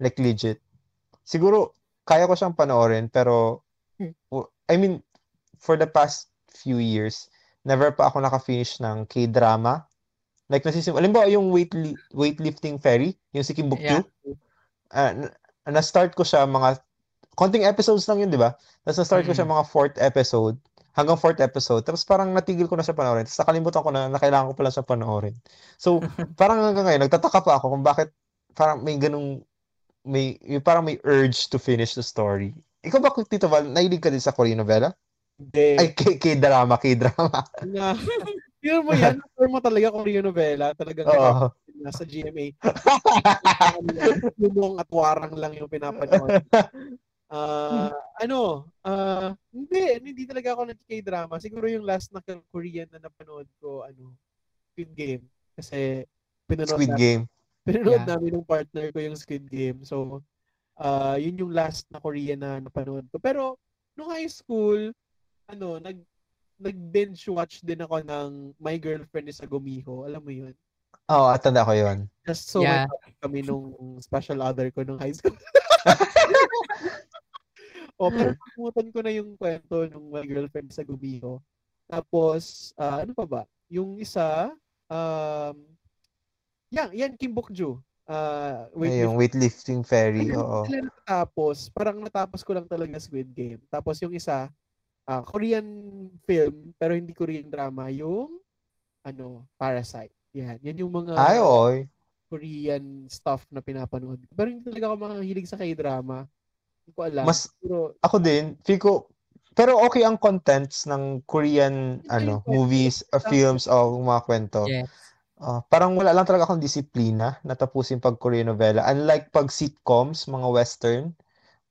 Speaker 2: Like, legit. Siguro, kaya ko siyang panoorin, pero,
Speaker 3: Hmm.
Speaker 2: I mean, for the past few years, never pa ako naka-finish ng K-drama. Like, nasisim... Alimbawa, yung weightli- weightlifting fairy, yung si Kim Bok-joo,
Speaker 1: Yeah.
Speaker 2: ah, na- na-start ko siya mga konting episodes lang yun, di ba? Tapos na-start ko siya
Speaker 1: Mm.
Speaker 2: mga fourth episode, hanggang fourth episode. Tapos parang natigil ko na siya panoorin. Tapos nakalimutan ko na na kailangan ko pala siya panoorin. So, <laughs> parang hanggang ngayon, nagtataka pa ako kung bakit parang may ganung, may, parang may urge to finish the story. Ikaw ba, Tito Val, nahilig ka din sa Korean novela?
Speaker 3: Hindi.
Speaker 2: Ay, K- K-drama, K-drama.
Speaker 3: Na, <laughs> yun mo yan, or mo talaga Korean novela, talagang
Speaker 2: Oo.
Speaker 3: nasa GMA. Lumong at warang lang yung pinapanood. <laughs> Ah, ano, ah, hindi, hindi talaga ako nag drama Siguro yung last na Korean na napanood ko, ano, Squid Game. Kasi pinanood
Speaker 2: Squid
Speaker 3: namin,
Speaker 2: Game.
Speaker 3: pinanood
Speaker 1: Yeah.
Speaker 3: namin ng partner ko yung Squid Game. So, ah, yun yung last na Korean na napanood ko. Pero, nung high school, ano, nag nag-binge watch din ako ng My Girlfriend is a Gumiho. Alam mo yun?
Speaker 2: Oo, oh, tanda ko yun.
Speaker 3: Just so
Speaker 1: Yeah.
Speaker 3: kami nung special other ko nung high school. <laughs> o, pero nakalimutan ko na yung kwento nung my girlfriend sa Gubiho. Tapos, ah, ano pa ba? Yung isa, um, yan, yan, Kim Bokju. Uh,
Speaker 2: Ay, yung weightlifting fairy, oo.
Speaker 3: Sila natapos, parang natapos ko lang talaga Squid Game. Tapos yung isa, ah, Korean film, pero hindi Korean drama, yung, ano, Parasite. Yan, yan yung mga
Speaker 2: Ay, oo.
Speaker 3: Korean stuff na pinapanood. Pero hindi talaga ako makahilig sa K-drama. Hindi ko alam.
Speaker 2: Mas-
Speaker 3: pero,
Speaker 2: Ako din, feel ko, pero okay ang contents ng Korean ano movies, or films o mga kwento.
Speaker 1: Yes.
Speaker 2: Ah, parang wala lang talaga akong disiplina na tapusin pag Korean novela. Unlike pag sitcoms, mga western,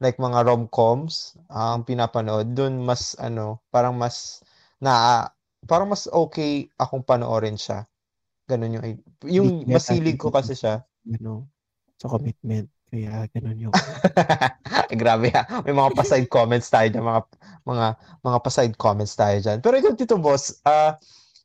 Speaker 2: like mga rom-coms, ah, ang pinapanood, dun mas ano, parang mas na parang mas okay akong panoorin siya. Ganun yung yung masilig ko kasi siya.
Speaker 3: ano, sa commitment. Kaya, ganun yung, <laughs>
Speaker 2: grabe ha. May mga pa-side comments tayo dyan, mga mga mga pa-side comments tayo dyan. Pero ikaw Tito Boss, ah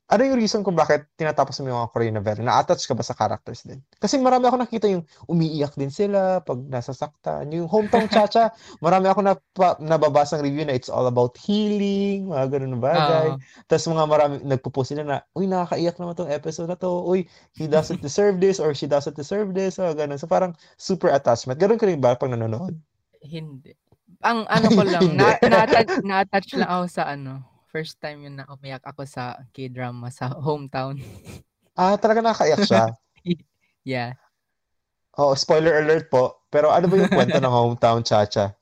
Speaker 2: ano yung reason kung bakit tinatapos mo yung mga Korean novela? Na-attach ka ba sa characters din? Kasi marami ako nakita yung umiiyak din sila pag nasasaktan. Yung Hometown <laughs> Chacha, marami ako na nababasang review na it's all about healing, mga ganun na bagay.
Speaker 1: Oo.
Speaker 2: Tapos mga marami, nagpo-post sila na, uy, nakakaiyak naman tong episode na to. Uy, he doesn't deserve this or she doesn't deserve this. O, ganun. So parang super attachment. Ganun ka rin ba pag nanonood?
Speaker 1: Hindi. Ang ano ko lang, <laughs> na, na-attach, na-attach lang ako sa ano, first time yun na umiyak ako sa K-drama sa <laughs> hometown.
Speaker 2: Ah, talaga nakakaiyak siya. <laughs>
Speaker 1: Yeah.
Speaker 2: Oh, spoiler alert po. Pero ano ba yung kwento ng Hometown Chacha?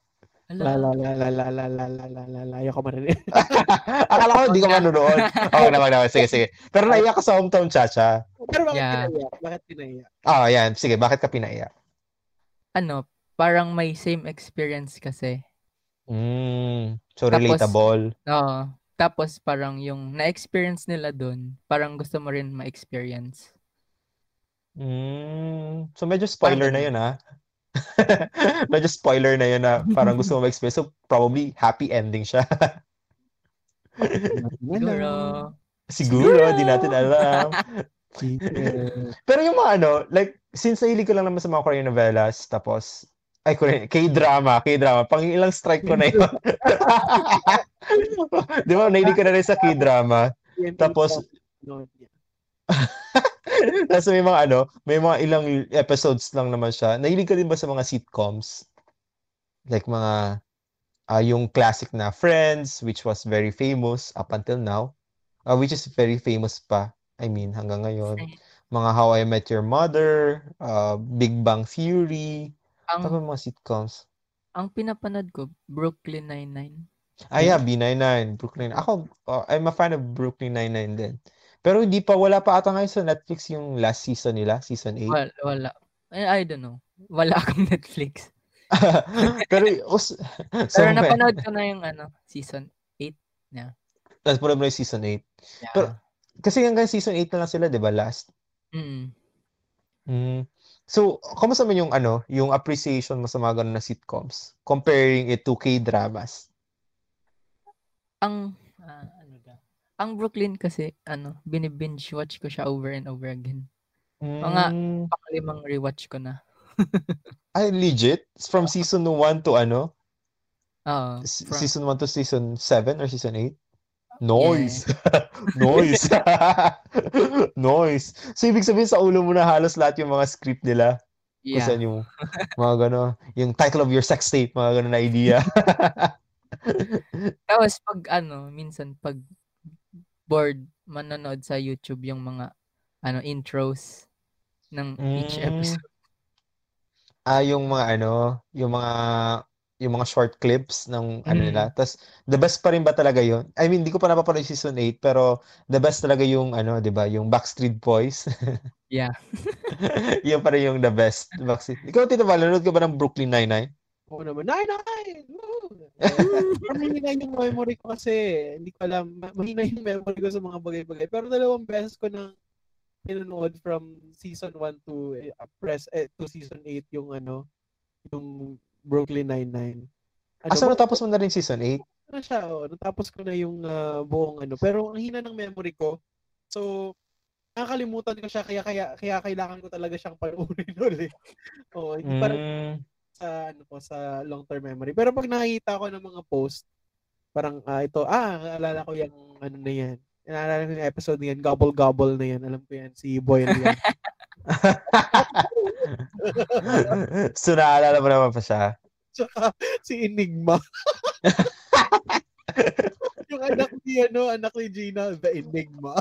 Speaker 3: la la la la la la la la la la la ayoko marinig. <laughs>
Speaker 2: Akala ko hindi ka manunood. Okay naman naman. Sige, sige. Pero naiyak ka sa Hometown Chacha.
Speaker 3: Pero bakit
Speaker 1: Yeah.
Speaker 3: kinaiyak? Bakit kinaiyak?
Speaker 2: Ah, yan. Sige, bakit ka pinaiyak?
Speaker 1: ano, parang may same experience kasi.
Speaker 2: Mm, so
Speaker 1: Tapos-
Speaker 2: relatable.
Speaker 1: Oo. Tapos parang yung na-experience nila dun, parang gusto mo rin ma-experience.
Speaker 2: Mm, so medyo spoiler na yun, ha? <laughs> medyo spoiler na yun na parang gusto mo ma-experience. So probably happy ending siya. <laughs>
Speaker 1: Siguro.
Speaker 2: Siguro, di natin alam. Pero yung mga ano, like, since nahilig ko lang naman sa mga Korean novelas, tapos, ay, Korean, K-drama, K-drama, pang ilang strike ko na yun. <laughs> Di ba, nahilig ko na rin sa K-drama. Tapos-. <laughs> Tapos may mga ano, may mga ilang episodes lang naman siya. Nahilig ka din ba sa mga sitcoms? Like mga, ah yung classic na Friends, which was very famous up until now. Ah, which is very famous pa. I mean, hanggang ngayon. Mga How I Met Your Mother, uh, Big Bang Theory,
Speaker 1: ang
Speaker 2: tapos mga sitcoms.
Speaker 1: ang pinapanood ko, Brooklyn Nine-Nine.
Speaker 2: Ah, yeah, B99, Brooklyn. Ako, uh, I'm a fan of Brooklyn Nine-Nine din. Pero hindi pa, wala pa ata ngayon sa Netflix yung last season nila, season 8.
Speaker 1: Wala, wala. I, I don't know. Wala akong <laughs> Netflix. <laughs>
Speaker 2: Pero, us, so, <laughs>
Speaker 1: Pero napanood ko na yung ano, season 8.
Speaker 2: Tapos puro mo yung season 8.
Speaker 1: Yeah.
Speaker 2: Pero- Kasi hanggang season 8 na lang sila, di ba, last?
Speaker 1: Mm.
Speaker 2: Mm. So, kamusta man yung ano, yung appreciation mo sa mga ganun na sitcoms? Comparing it to K-dramas.
Speaker 1: Ang, ah, ano ba? Ang Brooklyn kasi, ano, binibinge watch ko siya over and over again. Mga-
Speaker 2: Mm.
Speaker 1: Pakalimang rewatch ko na. <laughs>
Speaker 2: Ay, legit? From season 1 to ano? S-
Speaker 1: from-
Speaker 2: season 1 to season 7 or season 8? Noise. <laughs> Noise. <laughs> Noise. So, ibig sabihin sa ulo mo na halos lahat yung mga script nila. Kung
Speaker 1: Yeah.
Speaker 2: saan yung mga gano'n, yung title of your sex tape, mga gano'n na idea. <laughs>
Speaker 1: Tapos pag ano, minsan pag bored, manonood sa YouTube yung mga ano intros ng each
Speaker 2: Mm.
Speaker 1: episode.
Speaker 2: Ah, yung mga ano, yung mga yung mga short clips ng ano nila.
Speaker 1: Mm.
Speaker 2: Tas the best pa rin ba talaga yun? I mean, di ko pa napapanood yung season 8, pero the best talaga yung ano, 'di ba, yung Backstreet Boys. <laughs>
Speaker 1: Yeah. <laughs>
Speaker 2: Yun pa rin yung the best. Backstreet. Ikaw, Tito Val, nanonood ka ba ng Brooklyn Nine-Nine?
Speaker 3: Oo naman, nine, nine! Woo! <laughs> Eh, mahina yung memory ko kasi, hindi ko alam, ma- mahina yung memory ko sa mga bagay-bagay. Pero dalawang beses ko nang pinanood from season 1 to uh, press eh, to season 8 yung ano, yung Brooklyn Nine-Nine. Ano,
Speaker 2: Asa
Speaker 3: ba-
Speaker 2: natapos mo na rin season 8?
Speaker 3: na siya, oh, natapos ko na yung ah, buong ano. Pero ang hina ng memory ko. So, nakakalimutan ko siya kaya kaya kaya kailangan ko talaga siyang panoorin <laughs> ulit. Oh, hindi para
Speaker 2: Mm.
Speaker 3: sa ano ko sa long-term memory. Pero pag nakikita ko ng mga post, parang ah, ito, ah, naalala ko yung ano na yan. Naalala ko yung episode na yan, Gobble Gobble na yan. Alam ko yan, si Boyle yan. <laughs>
Speaker 2: so, naalala mo naman pa siya.
Speaker 3: Tsaka si Enigma. <laughs> yung anak ni ano, anak ni Gina, the Enigma.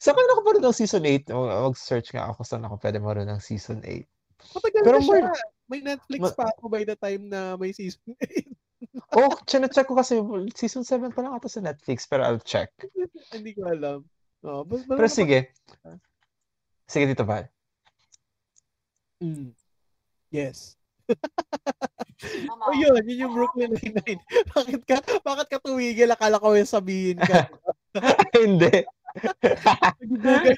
Speaker 2: Saan ka nakapanood ng season 8? Mag- Mag-search nga ako saan ako pwede maroon ng season 8.
Speaker 3: Matagal
Speaker 2: Pero
Speaker 3: na siya.
Speaker 2: more-
Speaker 3: May Netflix
Speaker 2: Ma-
Speaker 3: pa ako by the time na may season <laughs> 8.
Speaker 2: Oh, check ko kasi season 7 pa lang ata sa Netflix, pero I'll check.
Speaker 3: Hindi ko alam. Oh, bas, bas,
Speaker 2: Pero sige. Sige, Tito Val.
Speaker 3: Mm. Yes. Oh, yun, yun yung Brooklyn Nine-Nine. <laughs> bakit ka, bakit ka tumigil? Akala ko yung sabihin ka. <laughs>
Speaker 2: Hindi.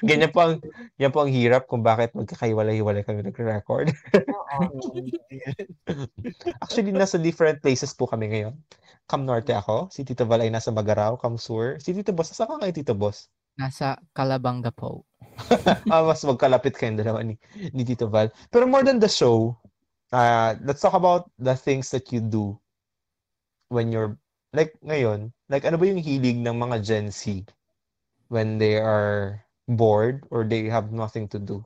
Speaker 2: Ganyan po ang, yan po ang hirap kung bakit magkakaiwalay-hiwalay kami nagre-record.
Speaker 4: Oo. <laughs>
Speaker 2: Actually, nasa different places po kami ngayon. Cam Norte ako. Si Tito Val ay nasa Bagaraw, Cam Sur. Si Tito Boss, saan ka ngayon, Tito Boss?
Speaker 1: Nasa Calabanga po. <laughs>
Speaker 2: ah, mas magkalapit kayong dalawa ni, ni Tito Val. Pero more than the show, uh, let's talk about the things that you do when you're, like ngayon, like ano ba yung hilig ng mga Gen Z when they are bored or they have nothing to do?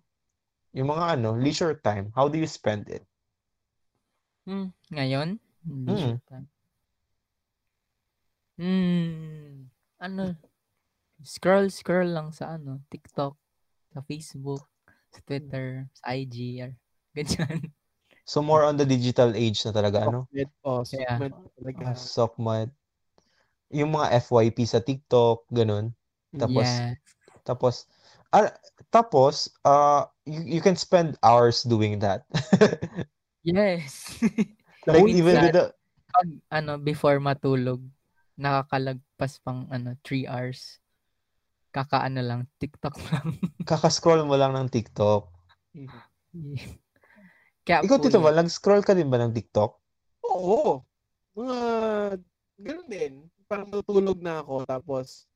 Speaker 2: Yung mga ano, leisure time, how do you spend it?
Speaker 1: Hmm, ngayon? Leisure time. Hmm, ano, scroll, scroll lang sa ano, TikTok, sa Facebook, sa Twitter, sa IG, or <laughs> ganyan.
Speaker 2: So more on the digital age na talaga, ano?
Speaker 3: Sockmed. Oh,
Speaker 1: Yeah.
Speaker 3: Sockmed talaga.
Speaker 2: Sockmud. Yung mga FYP sa TikTok, ganun. Tapos,
Speaker 1: yeah.
Speaker 2: Tapos, ah, tapos, uh, you, you can spend hours doing that. <laughs>
Speaker 1: Yes.
Speaker 2: like, even with the,
Speaker 1: pag, ano, before matulog, nakakalagpas pang, ano, 3 hours. Kakaano lang, TikTok <laughs> lang.
Speaker 2: kakascroll mo lang ng TikTok. <laughs>
Speaker 1: Kaya
Speaker 2: Ikaw,
Speaker 1: po
Speaker 2: Tito
Speaker 1: yun.
Speaker 2: Val, nag-scroll ka din ba ng TikTok?
Speaker 3: Oo. Mga, ganun din. Parang natutulog na ako, tapos,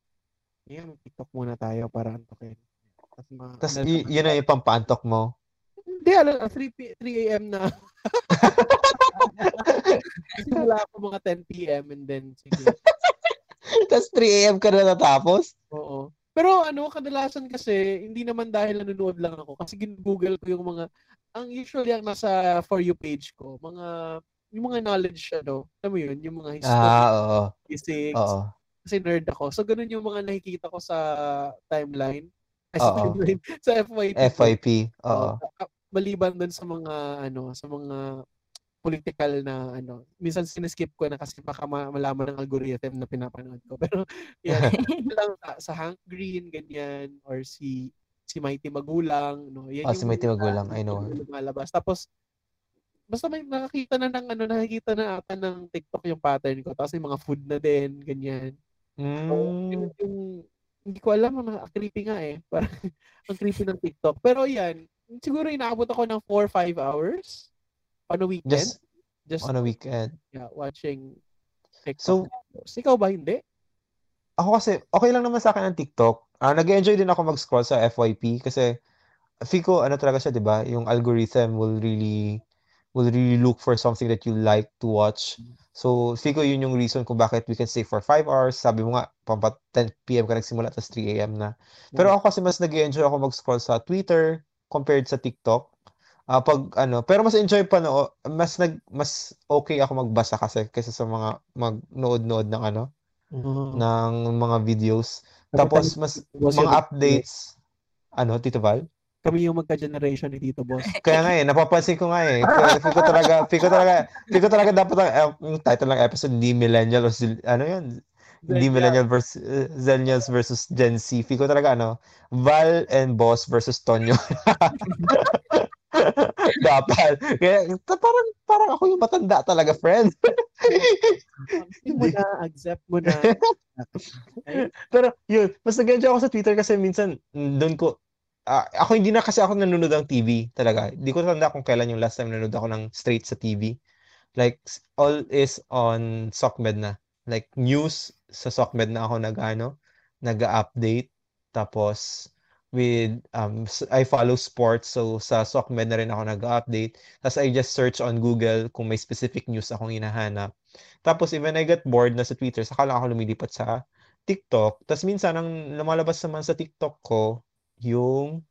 Speaker 3: yan, TikTok muna tayo para antokin. Tapos, mga,
Speaker 2: Tapos, y- yun na yung pampaantok mo.
Speaker 3: Hindi, alam, 3, p- 3 a.m. na. <laughs> Simula ako mga 10 p.m. and then, sige.
Speaker 2: Tapos 3 a.m. ka na natapos?
Speaker 3: Oo. Pero ano, kadalasan kasi, hindi naman dahil nanonood lang ako. Kasi gin-google ko yung mga, ang usually ang nasa For You page ko, mga, yung mga knowledge, ano, alam mo yun, yung mga history,
Speaker 2: Ah, oo.
Speaker 3: physics,
Speaker 2: Oo.
Speaker 3: kasi nerd ako. So, ganun yung mga nakikita ko sa timeline. Ay, sa timeline, <laughs> sa FYP.
Speaker 2: FYP. Oo.
Speaker 3: Ah, Maliban dun sa mga, ano, sa mga political na, ano, minsan siniskip ko na kasi baka ma- malaman ng algorithm na pinapanood ko. <laughs> Pero, yan, <laughs> lang sa, sa Hank Green, ganyan, or si si Mighty Magulang, no? Yan
Speaker 2: Ah, si Mighty
Speaker 3: mga
Speaker 2: Magulang, I know.
Speaker 3: lumalabas. Tapos, basta may nakakita na ng, ano, nakikita na ata ng TikTok yung pattern ko. Tapos yung mga food na din, ganyan. So, yun
Speaker 2: Mm,
Speaker 3: yung, hindi ko alam, ang creepy nga eh. <laughs> Parang, ang creepy ng TikTok. Pero yan, siguro inaabot ako ng 4-5 hours on a weekend.
Speaker 2: just
Speaker 3: Just,
Speaker 2: on a weekend.
Speaker 3: yeah, watching TikTok.
Speaker 2: So.
Speaker 3: Ikaw ba hindi?
Speaker 2: Ako kasi, okay lang naman sa akin ang TikTok. Ah, nag-enjoy din ako mag-scroll sa FYP kasi feel ko, ano talaga siya, di ba? Yung algorithm will really, will really look for something that you like to watch. So, feel ko yun yung reason kung bakit we can stay for 5 hours. Sabi mo nga, pampat 10 p.m. ka nagsimula, tapos 3 a.m. na. Pero ako kasi mas nag-enjoy ako mag-scroll sa Twitter compared sa TikTok. Ah, pag ano, pero mas enjoy pa no, mas nag mas okay ako magbasa kasi kaysa sa mga magnood-nood ng ano,
Speaker 3: Oo.
Speaker 2: ng mga videos. Tapos mas mga updates. Ano, Tito Val?
Speaker 3: Kami yung magka-generation ni Tito Boss. <laughs>
Speaker 2: Kaya nga eh, napapansin ko nga eh. Feel ko talaga, feel ko talaga, feel ko talaga dapat ang eh, yung title ng episode, hindi millennial o ano yun? Hindi millennial versus uh, Zillennials versus Gen Z. Feel ko talaga ano, Val and Boss versus Tonyo. <laughs> <laughs> dapat. Kaya parang parang ako yung matanda talaga, friend.
Speaker 3: Hindi mo na, accept mo na. <laughs>
Speaker 2: Pero yun, mas nag-enjoy ako sa Twitter kasi minsan doon ko ah, ako hindi na kasi ako nanonood ng TV talaga. Hindi ko tanda kung kailan yung last time nanonood ako ng straight sa TV. Like all is on SOCMED na. Like news sa SOCMED na ako nag-ano, nag-update. Tapos with um I follow sports so sa SOCMED na rin ako nag-update. Tapos I just search on Google kung may specific news akong hinahanap. Tapos even I get bored na sa Twitter, saka lang ako lumilipat sa TikTok. Tapos minsan ang lumalabas naman sa TikTok ko yung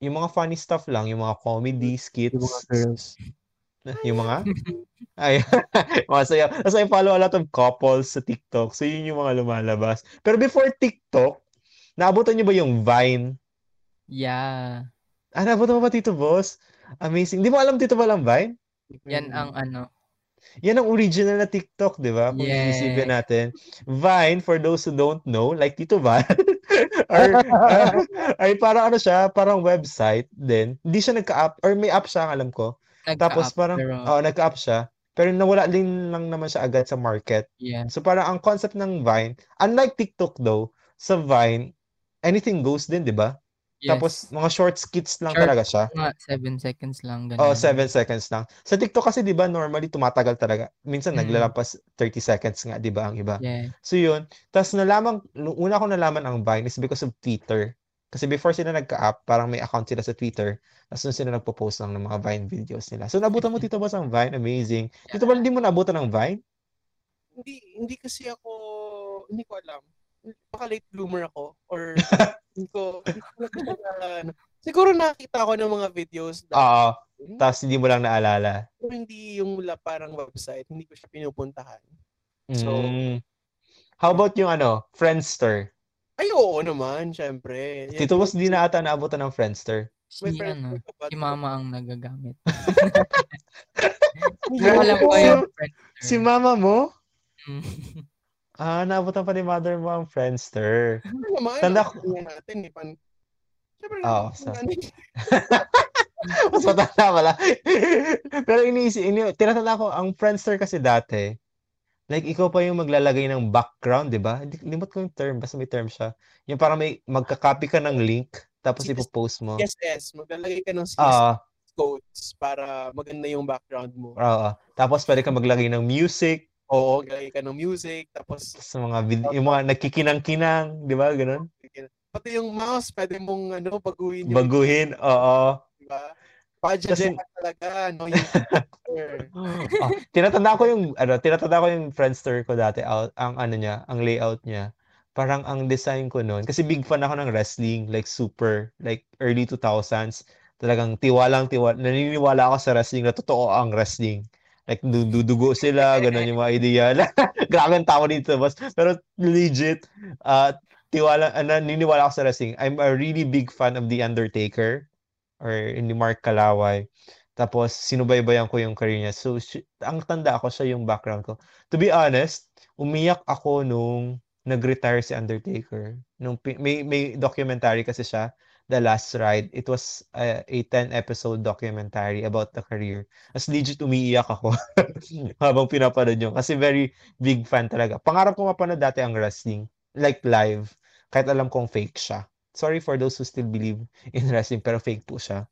Speaker 2: yung mga funny stuff lang, yung mga comedy skits,
Speaker 3: Yung mga girls. <laughs>
Speaker 2: yung mga <laughs> ay <laughs> mga saya. Tapos I follow a lot of couples sa TikTok. So yun yung mga lumalabas. Pero before TikTok, naabutan niyo ba yung Vine?
Speaker 1: Yeah.
Speaker 2: Ah, naabutan mo ba Tito Boss? Amazing. Di mo alam Tito ba ang Vine?
Speaker 1: Yan ang ano.
Speaker 2: Yan ang original na TikTok, di ba? Kung
Speaker 1: Yes.
Speaker 2: iisipin natin. Vine, for those who don't know, like Tito Val, <laughs> or, uh, ay parang ano siya, parang website din. Hindi siya nagka-app, or may app siya, ang alam ko. Tapos
Speaker 1: Nagka-up,
Speaker 2: parang,
Speaker 1: pero,
Speaker 2: oh, nagka-app siya. Pero nawala din lang naman siya agad sa market.
Speaker 1: yeah.
Speaker 2: So parang ang concept ng Vine, unlike TikTok though, sa Vine, anything goes din, di ba?
Speaker 1: Yes.
Speaker 2: Tapos mga short skits lang
Speaker 1: Short.
Speaker 2: talaga siya.
Speaker 1: mga 7 seconds lang. Ganun.
Speaker 2: Oh, 7 seconds lang. Sa TikTok kasi 'di ba normally tumatagal talaga. Minsan
Speaker 1: Mm.
Speaker 2: naglalampas 30 seconds nga 'di ba ang iba.
Speaker 1: Yeah.
Speaker 2: So 'yun. Tapos nalaman una ko nalaman ang Vine is because of Twitter. Kasi before sila nagka-app, parang may account sila sa Twitter. Tapos doon sila nagpo-post lang ng mga Vine videos nila. So nabutan mo Tito Boss ang Vine, amazing. Tito Boss, hindi mo nabutan ang Vine?
Speaker 3: hindi hindi kasi ako hindi ko alam. Baka late bloomer ako or <laughs> hindi ko, <laughs> siguro nakita ko ng mga videos na
Speaker 2: Oo. Tapos hindi mo lang naalala.
Speaker 3: pero hindi yung mula parang website, hindi ko siya pinupuntahan. So-
Speaker 2: Mm. How about yung ano, Friendster?
Speaker 3: Ay, oo naman, syempre. Yan
Speaker 2: Tito Boss, di na ata naabutan ng Friendster.
Speaker 3: may
Speaker 1: Si,
Speaker 3: friend
Speaker 1: ano, si mama ang nagagamit. <laughs>
Speaker 3: Hindi
Speaker 1: Pero alam ko yung friend.
Speaker 2: Si mama mo? Ah, naabutan pa ni mother mo ang Friendster.
Speaker 3: Ano naman,
Speaker 2: Tanda
Speaker 3: tingnan natin, eh, pan... Syempre,
Speaker 2: Oo,
Speaker 3: ano,
Speaker 2: sa- <laughs> Mas matanda pala. <laughs> Pero iniisip, ini, tinatanda ko, ang Friendster kasi dati, like ikaw pa yung maglalagay ng background, di ba? Hindi- Limot ko yung term, basta may term siya. Yung parang may magka-copy ka ng link, tapos
Speaker 3: Yes.
Speaker 2: ipopost mo.
Speaker 3: CSS, maglalagay ka ng CSS
Speaker 2: Ah,
Speaker 3: codes para maganda yung background mo.
Speaker 2: oo. Tapos pwede ka maglagay ng music,
Speaker 3: Oo, galagay ka ng music, tapos
Speaker 2: sa mga vid- yung mga nagkikinang-kinang, di ba? Ganun.
Speaker 3: pati yung mouse, pwede mong ano, baguhin yung,
Speaker 2: Baguhin, oo.
Speaker 3: diba? Padya
Speaker 2: Kasi-
Speaker 3: talaga, no? Yung
Speaker 2: Ah, <laughs> tinatanda ko yung ano, tinatanda ko yung Friendster ko dati out ang ano niya, ang layout niya. Parang ang design ko noon kasi big fan ako ng wrestling, like super, like early 2000s. Talagang tiwalang tiwala, naniniwala ako sa wrestling na totoo ang wrestling. Like du- dudugo sila, ganun yung mga idea. <laughs> Grabe ang tawa dito, boss. Pero legit, uh, tiwala, uh, naniniwala ako sa wrestling. I'm a really big fan of The Undertaker or ni Mark Kalaway. Tapos, sinubaybayan ko yung career niya. So, ang tanda ako, siya yung background ko. To be honest, umiyak ako nung nag-retire si Undertaker. Nung, may, may documentary kasi siya, The Last Ride. It was uh, a 10-episode documentary about the career. As legit, umiiyak ako <laughs> habang pinapanood yun. Kasi very big fan talaga. Pangarap ko mapanood dati ang wrestling. Like live. Kahit alam kong fake siya. Sorry for those who still believe in wrestling, pero fake po siya.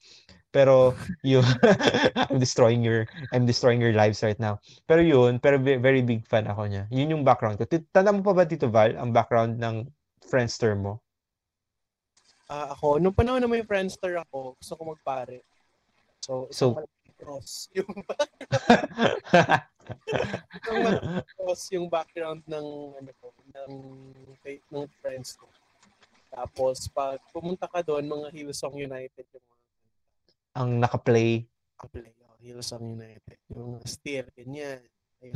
Speaker 2: Pero yun, <laughs> I'm destroying your I'm destroying your lives right now. Pero yun, pero ve- very big fan ako niya. Yun yung background ko. Tanda mo pa ba Tito Val ang background ng Friendster mo?
Speaker 3: Ah, ako, nung panahon na may Friendster ako, gusto ko magpare. So,
Speaker 2: So-
Speaker 3: cross. Yung, <laughs> matapos yung background ng ano ko, ng ng friends ko. Tapos pag pumunta ka doon, mga Hillsong United yung mga
Speaker 2: Ang naka-play.
Speaker 3: play. Oh, Hillsong United. Yung Steel, ganyan. <laughs>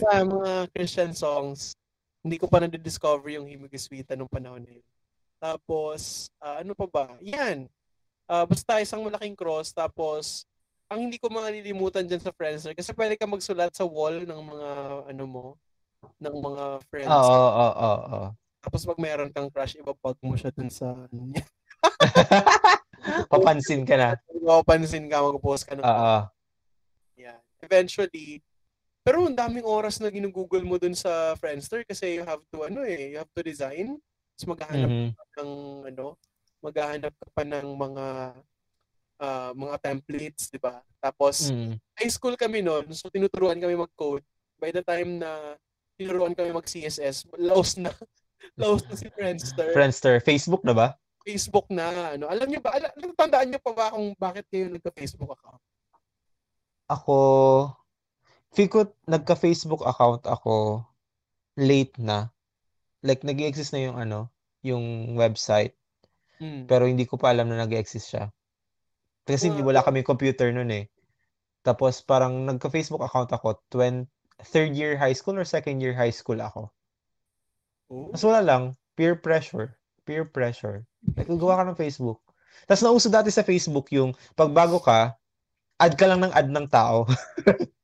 Speaker 3: Sa mga Christian songs, hindi ko pa na-discover yung Himiguswita nung panahon na yun. Tapos, ah, ano pa ba? Yan. Ah, basta isang malaking cross. Tapos, ang hindi ko malilimutan dyan sa Friendster, kasi pwede ka magsulat sa wall ng mga, ano mo, ng mga friends.
Speaker 2: Oo, oo, oo.
Speaker 3: Tapos pag meron kang crush, ibabag mo siya dun sa, ano niya. <laughs>
Speaker 2: Papansin ka na.
Speaker 3: Mapapansin ka, mag-post ka ng
Speaker 2: Oo.
Speaker 3: Yan. Eventually, pero ang daming oras na ginugoogle mo dun sa Friendster kasi you have to, ano eh, you have to design. Tapos maghahanap
Speaker 2: Mhm.
Speaker 3: ka ng, ano, maghahanap ka pa ng mga, ah, mga templates, di ba? Tapos,
Speaker 2: Mm.
Speaker 3: high school kami noon, so tinuturuan kami mag-code. By the time na tinuruan kami mag-CSS, laos na, <laughs> laos na si Friendster.
Speaker 2: Friendster. Facebook na ba?
Speaker 3: Facebook na, ano. Alam niyo ba, alam, tandaan niyo pa ba kung bakit kayo nagka-Facebook account?
Speaker 2: Ako, feel ko nagka-Facebook account ako late na. Like, nag exist na yung ano, yung website.
Speaker 3: Hmm.
Speaker 2: Pero hindi ko pa alam na nag exist siya. Kasi hindi wala kaming computer nun eh. Tapos parang nagka-Facebook account ako, 20, third year high school or second year high school ako.
Speaker 3: Oh.
Speaker 2: Tapos wala lang, peer pressure. Peer pressure. Like, gawa ka ng Facebook. Tapos nauso dati sa Facebook yung pag bago ka, add ka lang ng add ng tao. <laughs>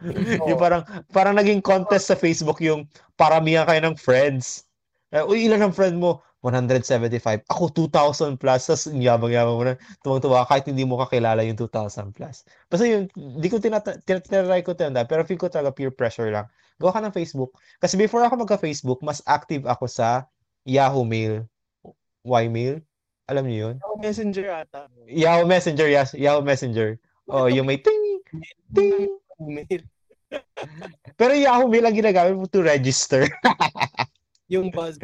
Speaker 2: <laughs> yung parang parang naging contest sa Facebook yung paramihan kayo ng friends. Eh, uy, ilan ang friend mo? 175. Ako, 2,000 plus. Tapos, yabang-yabang mo na. Tuwang-tuwa kahit hindi mo kakilala yung 2,000 plus. Basta yun, di ko tinatry ko tinanda, pero feel ko talaga peer pressure lang. Gawa ka ng Facebook. Kasi before ako magka-Facebook, mas active ako sa Yahoo Mail. Ymail? Alam niyo yun?
Speaker 3: Ako messenger ata.
Speaker 2: Yahoo Messenger, yes. Yahoo Messenger. Oh, yung may ting, ting.
Speaker 3: Email.
Speaker 2: Pero Yahoo Mail ang ginagamit mo to register. <laughs>
Speaker 3: Yung buzz.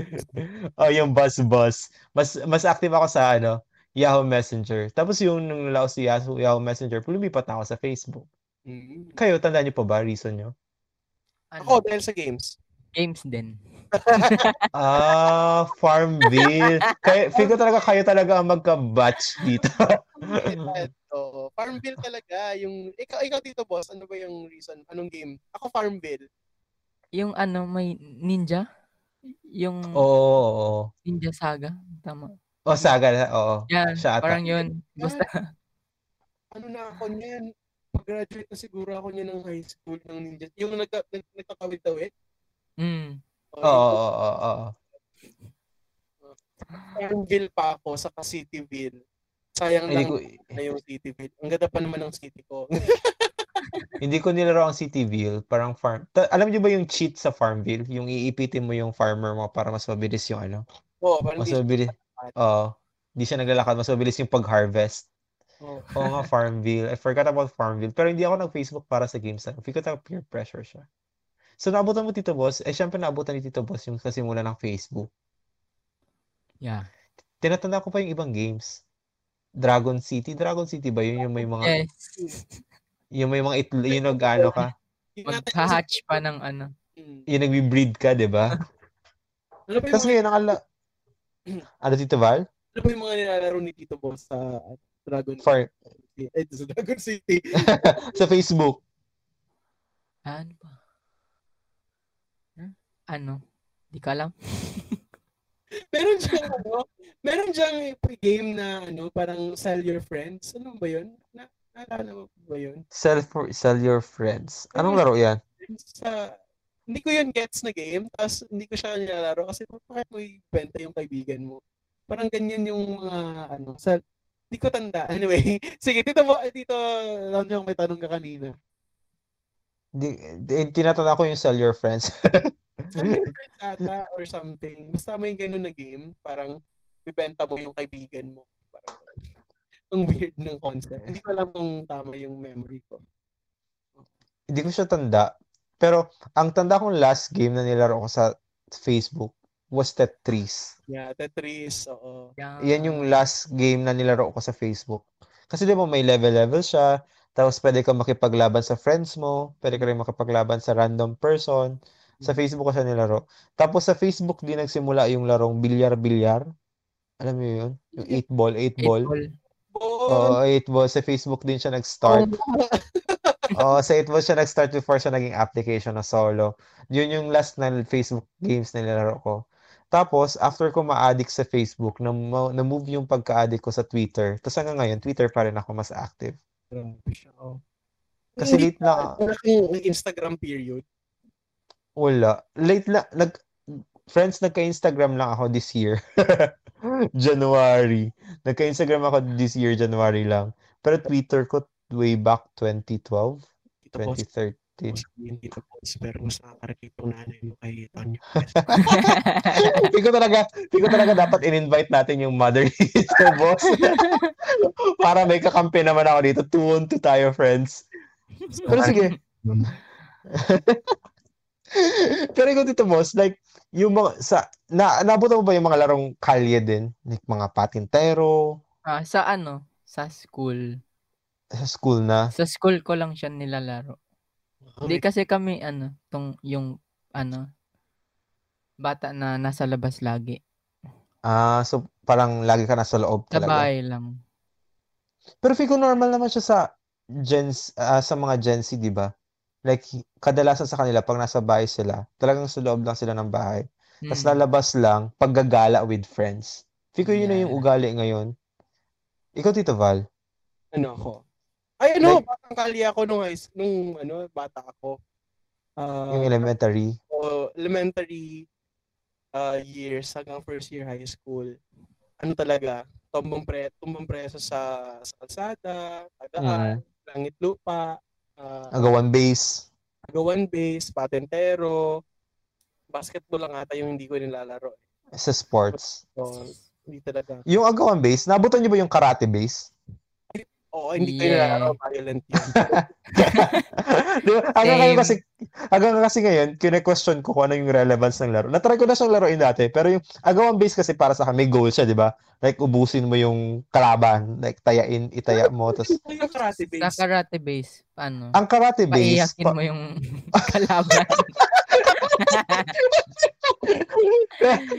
Speaker 2: oh, yung buzz buzz. Mas mas active ako sa ano, Yahoo Messenger. Tapos yung nung nalaw si Yahoo, Yahoo Messenger, lumipat na ako sa Facebook.
Speaker 3: Mm.
Speaker 2: Kayo, tandaan niyo pa ba reason niyo?
Speaker 1: Ano,
Speaker 3: Ako, dahil sa games.
Speaker 1: games din. <laughs>
Speaker 2: Ah, Farmville. Kaya, feel ko talaga kayo talaga ang magka-batch dito. <laughs>
Speaker 3: Farmville talaga. Yung, ikaw, ikaw dito, boss, ano ba yung reason? Anong game? Ako, Farmville.
Speaker 1: Yung ano, may ninja? Yung
Speaker 2: oo.
Speaker 1: Ninja Saga? Tama.
Speaker 2: Oh, saga na, oo.
Speaker 1: Yan,
Speaker 2: Siya ata.
Speaker 1: parang yun. Basta,
Speaker 3: Ano na ako niyan? Pag-graduate na siguro ako niyan ng high school ng ninja. Yung nagka, nag, nagkakawid-tawid.
Speaker 1: mm,
Speaker 2: Oo, oo, oo, oo.
Speaker 3: Farmville pa ako sa Cityville. Sayang
Speaker 2: Hindi
Speaker 3: lang
Speaker 2: ko,
Speaker 3: na yung Cityville. Ang ganda pa naman ng city ko. <laughs>
Speaker 2: hindi ko nilaro ang Cityville. Parang farm. Ta- alam niyo ba yung cheat sa Farmville? Yung iipitin mo yung farmer mo para mas mabilis yung ano?
Speaker 3: Oo, parang
Speaker 2: Mas mabilis. Oo. Hindi siya naglalakad. Mas mabilis yung pag-harvest.
Speaker 3: Oo.
Speaker 2: Oo nga, Farmville. I forgot about Farmville. Pero hindi ako nag-Facebook para sa games na. Feel ko talaga peer pressure siya. So, naabutan mo Tito Boss? Eh, syempre naabutan ni Tito Boss yung kasimula ng Facebook.
Speaker 1: yeah.
Speaker 2: Tinatanda ko pa yung ibang games. Dragon City. Dragon City ba yun? Yung may mga,
Speaker 1: Yes.
Speaker 2: yung may mga itlo, yung nag-ano ka?
Speaker 1: Magha-hatch pa ng ano.
Speaker 3: Mm.
Speaker 2: Yung nagbi-breed ka, di ba?
Speaker 3: Ano
Speaker 2: Tapos ngayon, nakala... <clears throat> Ano, Tito Val?
Speaker 3: ano ba yung mga nilalaro ni Tito Boss sa Dragon
Speaker 2: Far...
Speaker 3: City? Eh, sa Dragon City. <laughs>
Speaker 2: sa Facebook.
Speaker 1: Ano ba? Huh? Ano? Di ko alam. <laughs>
Speaker 3: meron siyang ano, meron siyang game na ano, parang sell your friends. Ano ba 'yun? Na, naalala mo ba 'yun?
Speaker 2: Sell for sell your friends. Anong laro yan?
Speaker 3: Sa hindi ko 'yun gets na game, tapos hindi ko siya nilalaro kasi bakit mo ibenta yung kaibigan mo? Parang ganyan yung mga ano, sa hindi ko tanda. <laughs> Anyway, sige, dito mo dito lang yung may tanong ka kanina.
Speaker 2: Di, di, tinatanda ko yung sell your friends. <laughs>
Speaker 3: Friends ata or something. Basta may ganun na game, parang bibenta mo yung kaibigan mo. Parang, ang weird ng concept. Hindi ko alam kung tama yung memory ko.
Speaker 2: Hindi ko siya tanda. Pero ang tanda kong last game na nilaro ko sa Facebook was Tetris.
Speaker 3: Yeah, Tetris, oo.
Speaker 1: Yeah.
Speaker 2: Yan yung last game na nilaro ko sa Facebook. Kasi di ba may level-level siya, Tapos pwede ka makipaglaban sa friends mo, pwede ka rin makipaglaban sa random person. Sa Facebook ko siya nilaro. Tapos sa Facebook din nagsimula yung larong bilyar-bilyar. Alam mo yun? Yung 8 ball, 8
Speaker 1: Eight
Speaker 2: ball.
Speaker 1: ball.
Speaker 2: Oo, 8 ball. Sa Facebook din siya nag-start. <laughs> Oo, sa 8 ball siya nag-start before siya naging application na solo. Yun yung last na Facebook games na nilaro ko. Tapos, after ko ma-addict sa Facebook, na- na-move yung pagka-addict ko sa Twitter. Tapos hanggang ngayon, Twitter pa rin ako mas active.
Speaker 3: Grabe siya. Oh.
Speaker 2: Kasi late na,
Speaker 3: Wala kang Instagram period.
Speaker 2: Wala. Late na, nag, friends, nagka-Instagram lang ako this year. <laughs> January. Nagka-Instagram ako this year, January lang. Pero Twitter ko way back 2012,
Speaker 3: Dito po,
Speaker 2: 2013.
Speaker 3: sabihin dito po, pero mas nakaka-relate yung nanay mo kay Tonyo.
Speaker 2: Hindi <laughs> ko talaga, hindi ko talaga dapat in-invite natin yung mother dito, <laughs> boss. Para may kakampi naman ako dito. Two on two tayo, friends. Pero sige. <laughs> Pero ikaw dito, boss, like, yung mga, sa, na, nabuto mo ba yung mga larong kalye din? Like, mga patintero,
Speaker 1: Ah, sa ano? Sa school.
Speaker 2: sa school na?
Speaker 1: Sa school ko lang siya nilalaro. Hindi kasi kami ano, tong yung ano bata na nasa labas lagi.
Speaker 2: Ah, so parang lagi ka nasa loob
Speaker 1: Sa
Speaker 2: talaga.
Speaker 1: bahay lang.
Speaker 2: Pero feel ko normal naman siya sa Gen ah, sa mga Gen Z, 'di ba? Like kadalasan sa kanila pag nasa bahay sila, talagang sa loob lang sila ng bahay. Tapos
Speaker 1: Mm.
Speaker 2: lalabas lang paggagala with friends. Feel ko yun na yung
Speaker 1: Yeah.
Speaker 2: ugali ngayon. Ikaw, Tito Val?
Speaker 3: ano ako? Ay, ano,
Speaker 2: Like-
Speaker 3: batang kali ako nung, high nung ano, bata ako. Ah,
Speaker 2: Yung elementary?
Speaker 3: o elementary uh, years hanggang first year high school. Ano talaga, tumbang pre tumbang preso sa, sa kalsada, tagaan, langit lupa, uh,
Speaker 2: Agawan base?
Speaker 3: agawan base, patentero, basketball lang ata yung hindi ko nilalaro.
Speaker 2: Sa sports?
Speaker 3: So, hindi talaga.
Speaker 2: Yung agawan base, nabutan niyo ba yung karate base?
Speaker 3: Oo, hindi ko
Speaker 1: Yeah.
Speaker 3: nilalaro, violent yun. <laughs>
Speaker 2: Di ba? Hanggang ngayon kasi, hanggang kasi ngayon, kine-question ko kung ano yung relevance ng laro. Natry ko na siyang laruin dati, pero yung agawan base kasi para sa akin, may goal siya, di ba? Like, ubusin mo yung kalaban. Like, tayain, itaya mo. Tapos,
Speaker 3: yung karate
Speaker 1: Sa
Speaker 3: base?
Speaker 1: karate base, ano?
Speaker 2: ang karate base,
Speaker 1: Paiyakin
Speaker 2: pa-
Speaker 1: mo yung <laughs> kalaban. <laughs>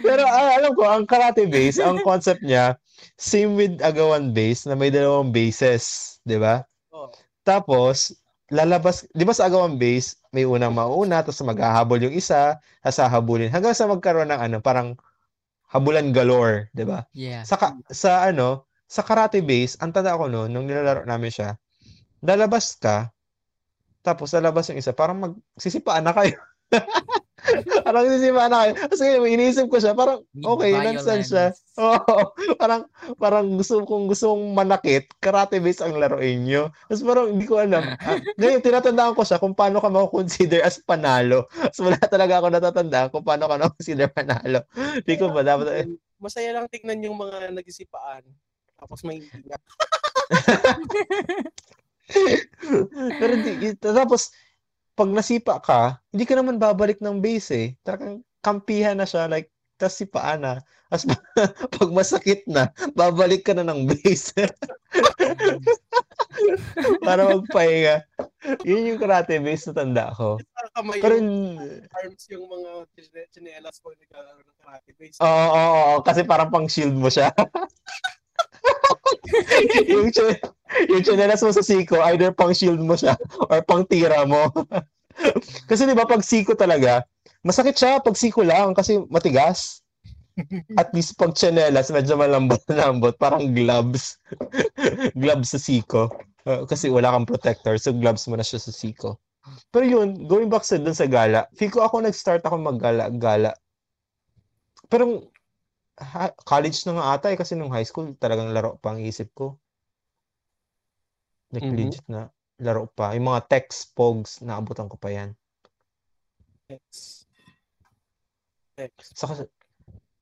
Speaker 2: pero ah, alam ko, ang karate base, ang concept niya, same with agawan base na may dalawang bases, di ba?
Speaker 3: Oo.
Speaker 2: Tapos, lalabas, di ba sa agawan base, may unang mauna, tapos maghahabol yung isa, tapos hahabulin, hanggang sa magkaroon ng ano, parang habulan galore, di ba?
Speaker 1: yeah.
Speaker 2: Sa, ka- sa ano, sa karate base, ang tanda ko noon, nung nilalaro namin siya, lalabas ka, tapos lalabas yung isa, parang magsisipaan na kayo. <laughs> <laughs> parang sisipaan na kayo. Kasi iniisip ko siya, parang, okay, nonsense siya. <laughs> Oo, parang, parang gusto kong gusto kong manakit, karate base ang laruin nyo. Tapos parang hindi ko alam. <laughs> Ah, ngayon, tinatandaan ko siya kung paano ka makukonsider as panalo. Tapos wala talaga ako natatandaan kung paano ka makukonsider panalo. Hindi ko ba dapat,
Speaker 3: Masaya lang tingnan yung mga nagsisipaan. Tapos may ingat.
Speaker 2: Pero di, tapos, pag nasipa ka, hindi ka naman babalik ng base eh. Talagang kampihan na siya, like, tas sipaan na. Tapos, <laughs> pag masakit na, babalik ka na ng base. <laughs> Para magpahinga. Yun yung karate base na tanda ko.
Speaker 3: Para kamay
Speaker 2: Pero,
Speaker 3: yung arms yung mga chine- chinelas ko naglalaro ng karate base.
Speaker 2: oo, oo, oo, kasi parang pang shield mo siya. <laughs> <laughs> yung, chi- yung chinelas mo sa siko, either pang shield mo siya or pang tira mo. <laughs> kasi di ba pag siko talaga, masakit siya pag siko lang kasi matigas. <laughs> At least pag chinelas, medyo malambot-lambot, parang gloves. gloves sa siko. Uh, kasi wala kang protector, so gloves mo na siya sa siko. Pero yun, going back sa dun sa gala, feel ko ako nag-start ako maggala-gala. Pero ha- college na nga ata eh, kasi nung high school talagang laro pa ang isip ko. Like
Speaker 3: Mhm.
Speaker 2: legit na laro pa. Yung mga text pogs, naabutan ko pa yan.
Speaker 3: X. X.
Speaker 2: Sa,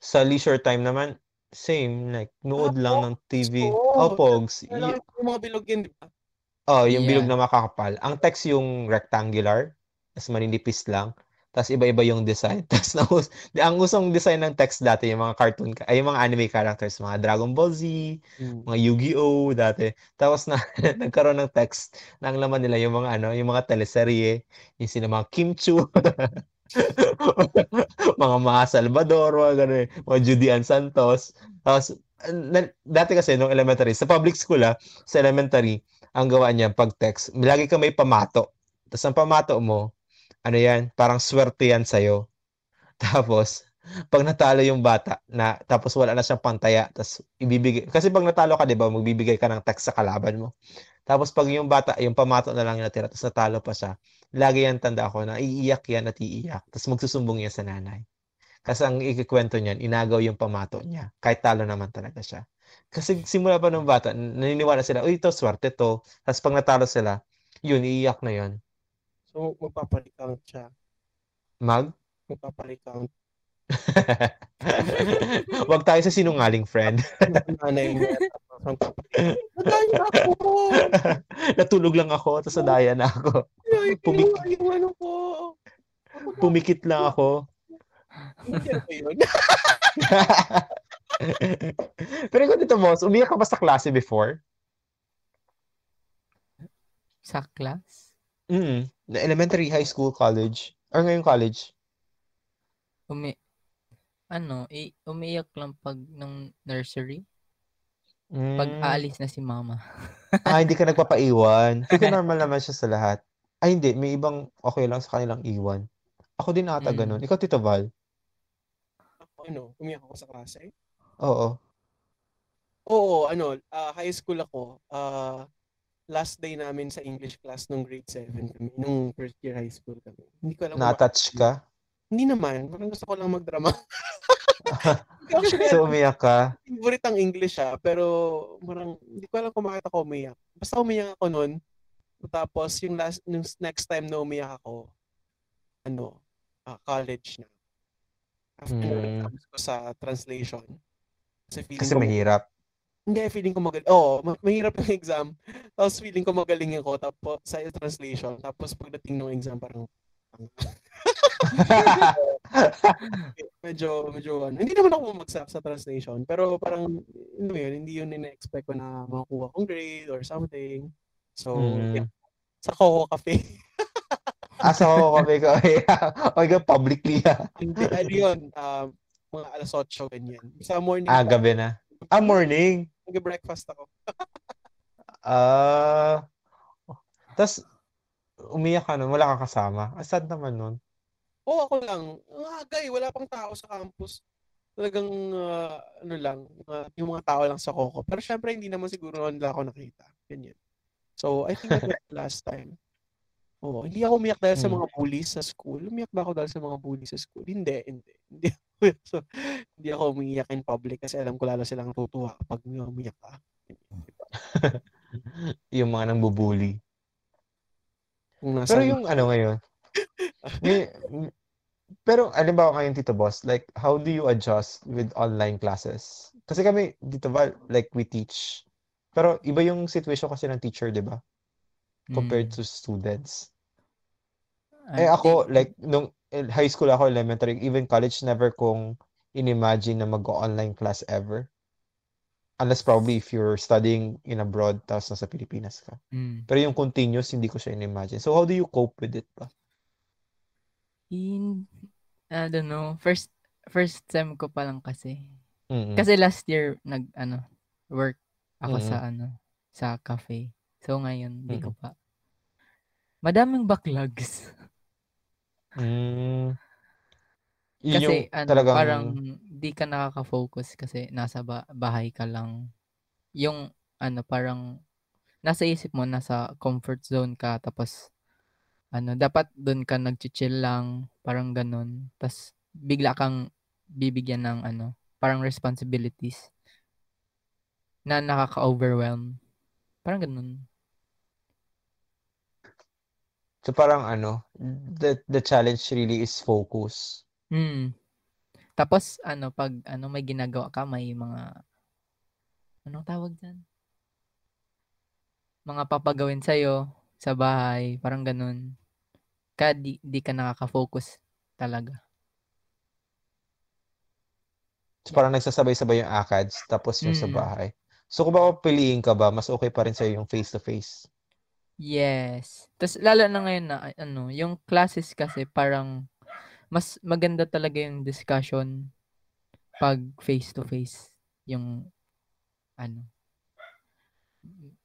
Speaker 2: sa leisure time naman, same. Like, nood
Speaker 3: Ah,
Speaker 2: lang ng TV.
Speaker 3: oo.
Speaker 2: Oh, pogs. Y-
Speaker 3: yung mga bilog yun, di ba?
Speaker 2: oh, yung
Speaker 1: Yeah.
Speaker 2: bilog na makakapal. Ang text yung rectangular, as maninipis lang. Tapos iba-iba yung design. <laughs> Tapos na ang usong design ng text dati yung mga cartoon ay yung mga anime characters, mga Dragon Ball Z,
Speaker 3: Mm.
Speaker 2: mga Yu-Gi-Oh dati. Tapos na <laughs> nagkaroon ng text na ang laman nila yung mga ano, yung mga teleserye, yung sina mga Kim Chu, <laughs> mga mga Salvador, mga ganun, mga Judian Santos. Tapos na, dati kasi nung elementary, sa public school ah, sa elementary, ang gawa niya pag text, lagi ka may pamato. Tapos ang pamato mo, ano yan, parang swerte yan sa'yo. <laughs> Tapos, pag natalo yung bata na tapos wala na siyang pantaya tapos ibibigay kasi pag natalo ka 'di ba magbibigay ka ng text sa kalaban mo. Tapos pag yung bata yung pamato na lang yung natira tapos natalo pa siya lagi yan tanda ko na iiyak yan at iiyak tapos magsusumbong yan sa nanay. Kasi ang ikikwento niyan inagaw yung pamato niya kahit talo naman talaga siya. Kasi simula pa ng bata naniniwala sila uy ito swerte to. Tapos pag natalo sila yun iiyak na yun
Speaker 3: So, magpaparecount siya.
Speaker 2: mag
Speaker 3: Magpaparecount. <laughs>
Speaker 2: Wag tayo sa sinungaling, friend.
Speaker 3: Nanay <laughs> ako! <laughs>
Speaker 2: Natulog lang ako, tapos nadaya na ako.
Speaker 3: Ay,
Speaker 2: Pumik-
Speaker 3: kinuha yung ano ko.
Speaker 2: Pumikit lang ako.
Speaker 3: Ano?
Speaker 2: Pero ikaw dito, boss, umiyak ka ba sa klase before?
Speaker 1: Sa class?
Speaker 2: Mm. Na elementary, high school, college. Or ngayong college?
Speaker 1: Umi ano, i- umiyak lang pag ng nursery. Pag
Speaker 2: Mm.
Speaker 1: aalis na si mama. <laughs>
Speaker 2: ah, hindi ka nagpapaiwan. <laughs> Kasi normal naman siya sa lahat. Ay, hindi. May ibang okay lang sa kanilang iwan. Ako din ata
Speaker 1: Mm.
Speaker 2: ganun. Ikaw, Tito Val?
Speaker 3: Ako, ano, umiyak ako sa klase.
Speaker 2: Oo.
Speaker 3: Oo, ano, ah, high school ako. ah, last day namin sa English class nung grade 7 kami. Nung first year high school kami. Hindi ko alam
Speaker 2: Na-touch ka?
Speaker 3: Hindi naman. Parang gusto ko lang magdrama. <laughs>
Speaker 2: So, umiyak ka?
Speaker 3: favorite ang English ah, pero parang hindi ko alam kung bakit ako umiyak. Basta umiyak ako noon. Tapos yung last yung next time na umiyak ako, ano, ah, college na. After exams ko sa translation. Kasi feeling
Speaker 2: Kasi
Speaker 3: ko,
Speaker 2: mahirap.
Speaker 3: Hindi, feeling ko magaling. Oo, ma- mahirap yung exam. Tapos feeling ko magaling ako tapos sa translation. Tapos pagdating ng exam parang <laughs> medyo medyo ano, hindi naman ako bumagsak sa translation, pero parang ano yun, hindi yun ina-expect ko na makukuha kong grade or something. So,
Speaker 2: Mm.
Speaker 3: yeah, sa Coco Cafe.
Speaker 2: Asa ko kami ko. Okay, <laughs> ka publicly ha.
Speaker 3: hindi, ano yun, um, mga alas 8, ganyan. Sa morning,
Speaker 2: Ah, gabi na. Ah, morning.
Speaker 3: Nag-breakfast ako.
Speaker 2: Ah. Tapos, umiyak ka nun, wala kang kasama. Ah, sad naman nun.
Speaker 3: Oo, ako lang. Ang agay, wala pang tao sa campus. Talagang, ah, ano lang, ah, yung mga tao lang sa Coco. Pero syempre, hindi naman siguro nila ako nakita. Ganyan. So, I think that was last time. Oo, hindi ako umiyak dahil sa
Speaker 2: Hmm.
Speaker 3: mga bullies sa school. Umiyak ba ako dahil sa mga bullies sa school? Hindi, hindi. <laughs> Hindi ako, so, hindi ako umiyak in public kasi alam ko lalo silang tutuwa kapag umiyak ka. <laughs>
Speaker 2: Yung mga nang bubuli.
Speaker 3: Kung nasa,
Speaker 2: Pero yung ano ngayon, may, pero alin ba ngayon, Tito Boss, like, how do you adjust with online classes? Kasi kami, dito ba, like, we teach. Pero iba yung situation kasi ng teacher, di ba? Compared
Speaker 1: Mm.
Speaker 2: to students.
Speaker 1: Ay,
Speaker 2: Eh ako, like, nung high school ako, elementary, even college, never kong in-imagine na mag-online class ever. Unless probably if you're studying in abroad, tapos nasa Pilipinas ka.
Speaker 1: Mm.
Speaker 2: Pero yung continuous, hindi ko siya in-imagine. So, how do you cope with it ba?
Speaker 1: In, I don't know. First, first sem ko pa lang kasi.
Speaker 2: Mm-mm.
Speaker 1: Kasi last year, nag, ano, work ako
Speaker 2: Mm-mm.
Speaker 1: sa, ano, sa cafe. So, ngayon, di ko pa. Madaming backlogs.
Speaker 2: Mm.
Speaker 1: Kasi,
Speaker 2: yung
Speaker 1: ano,
Speaker 2: talagang,
Speaker 1: parang, di ka nakaka-focus kasi nasa ba- bahay ka lang. Yung, ano, parang, nasa isip mo, nasa comfort zone ka, tapos, ano, dapat doon ka nag-chill lang, parang ganun. Tapos, bigla kang bibigyan ng, ano, parang responsibilities na nakaka-overwhelm. Parang ganun.
Speaker 2: So parang ano, the, the challenge really is focus.
Speaker 1: Mm. Tapos, ano, pag, ano, may ginagawa ka, may mga, anong tawag dyan? Mga papagawin sa'yo, sa bahay, parang ganun. Kaya di, di ka nakaka-focus talaga.
Speaker 2: So, parang nagsasabay-sabay yung ACADS tapos yung sa
Speaker 1: Mm.
Speaker 2: bahay. So, kung ba piliin ka ba, mas okay pa rin sa'yo yung face-to-face?
Speaker 1: Yes. Tapos lalo na ngayon na ano, yung classes kasi parang mas maganda talaga yung discussion pag face to face yung ano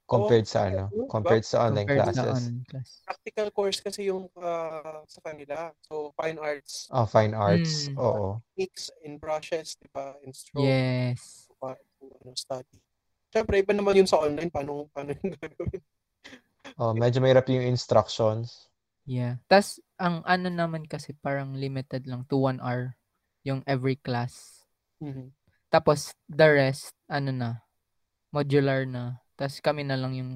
Speaker 2: Compared sa ano?
Speaker 3: diba?
Speaker 2: Compared sa online
Speaker 1: compared sa
Speaker 2: classes?
Speaker 1: online class.
Speaker 3: Practical course kasi yung ah, sa kanila. So, fine arts,
Speaker 2: Oh, fine arts.
Speaker 1: Mm.
Speaker 2: Oo.
Speaker 3: techniques in brushes, di ba? In stroke,
Speaker 1: Yes.
Speaker 3: pa, ano, study. Siyempre, iba naman yun sa online. Paano, paano <laughs> yung gagawin?
Speaker 2: Oh, medyo mahirap yung instructions.
Speaker 1: Yeah. Tas ang ano naman kasi parang limited lang to one hour yung every class.
Speaker 3: Mhm.
Speaker 1: Tapos the rest ano na modular na. Tas kami na lang yung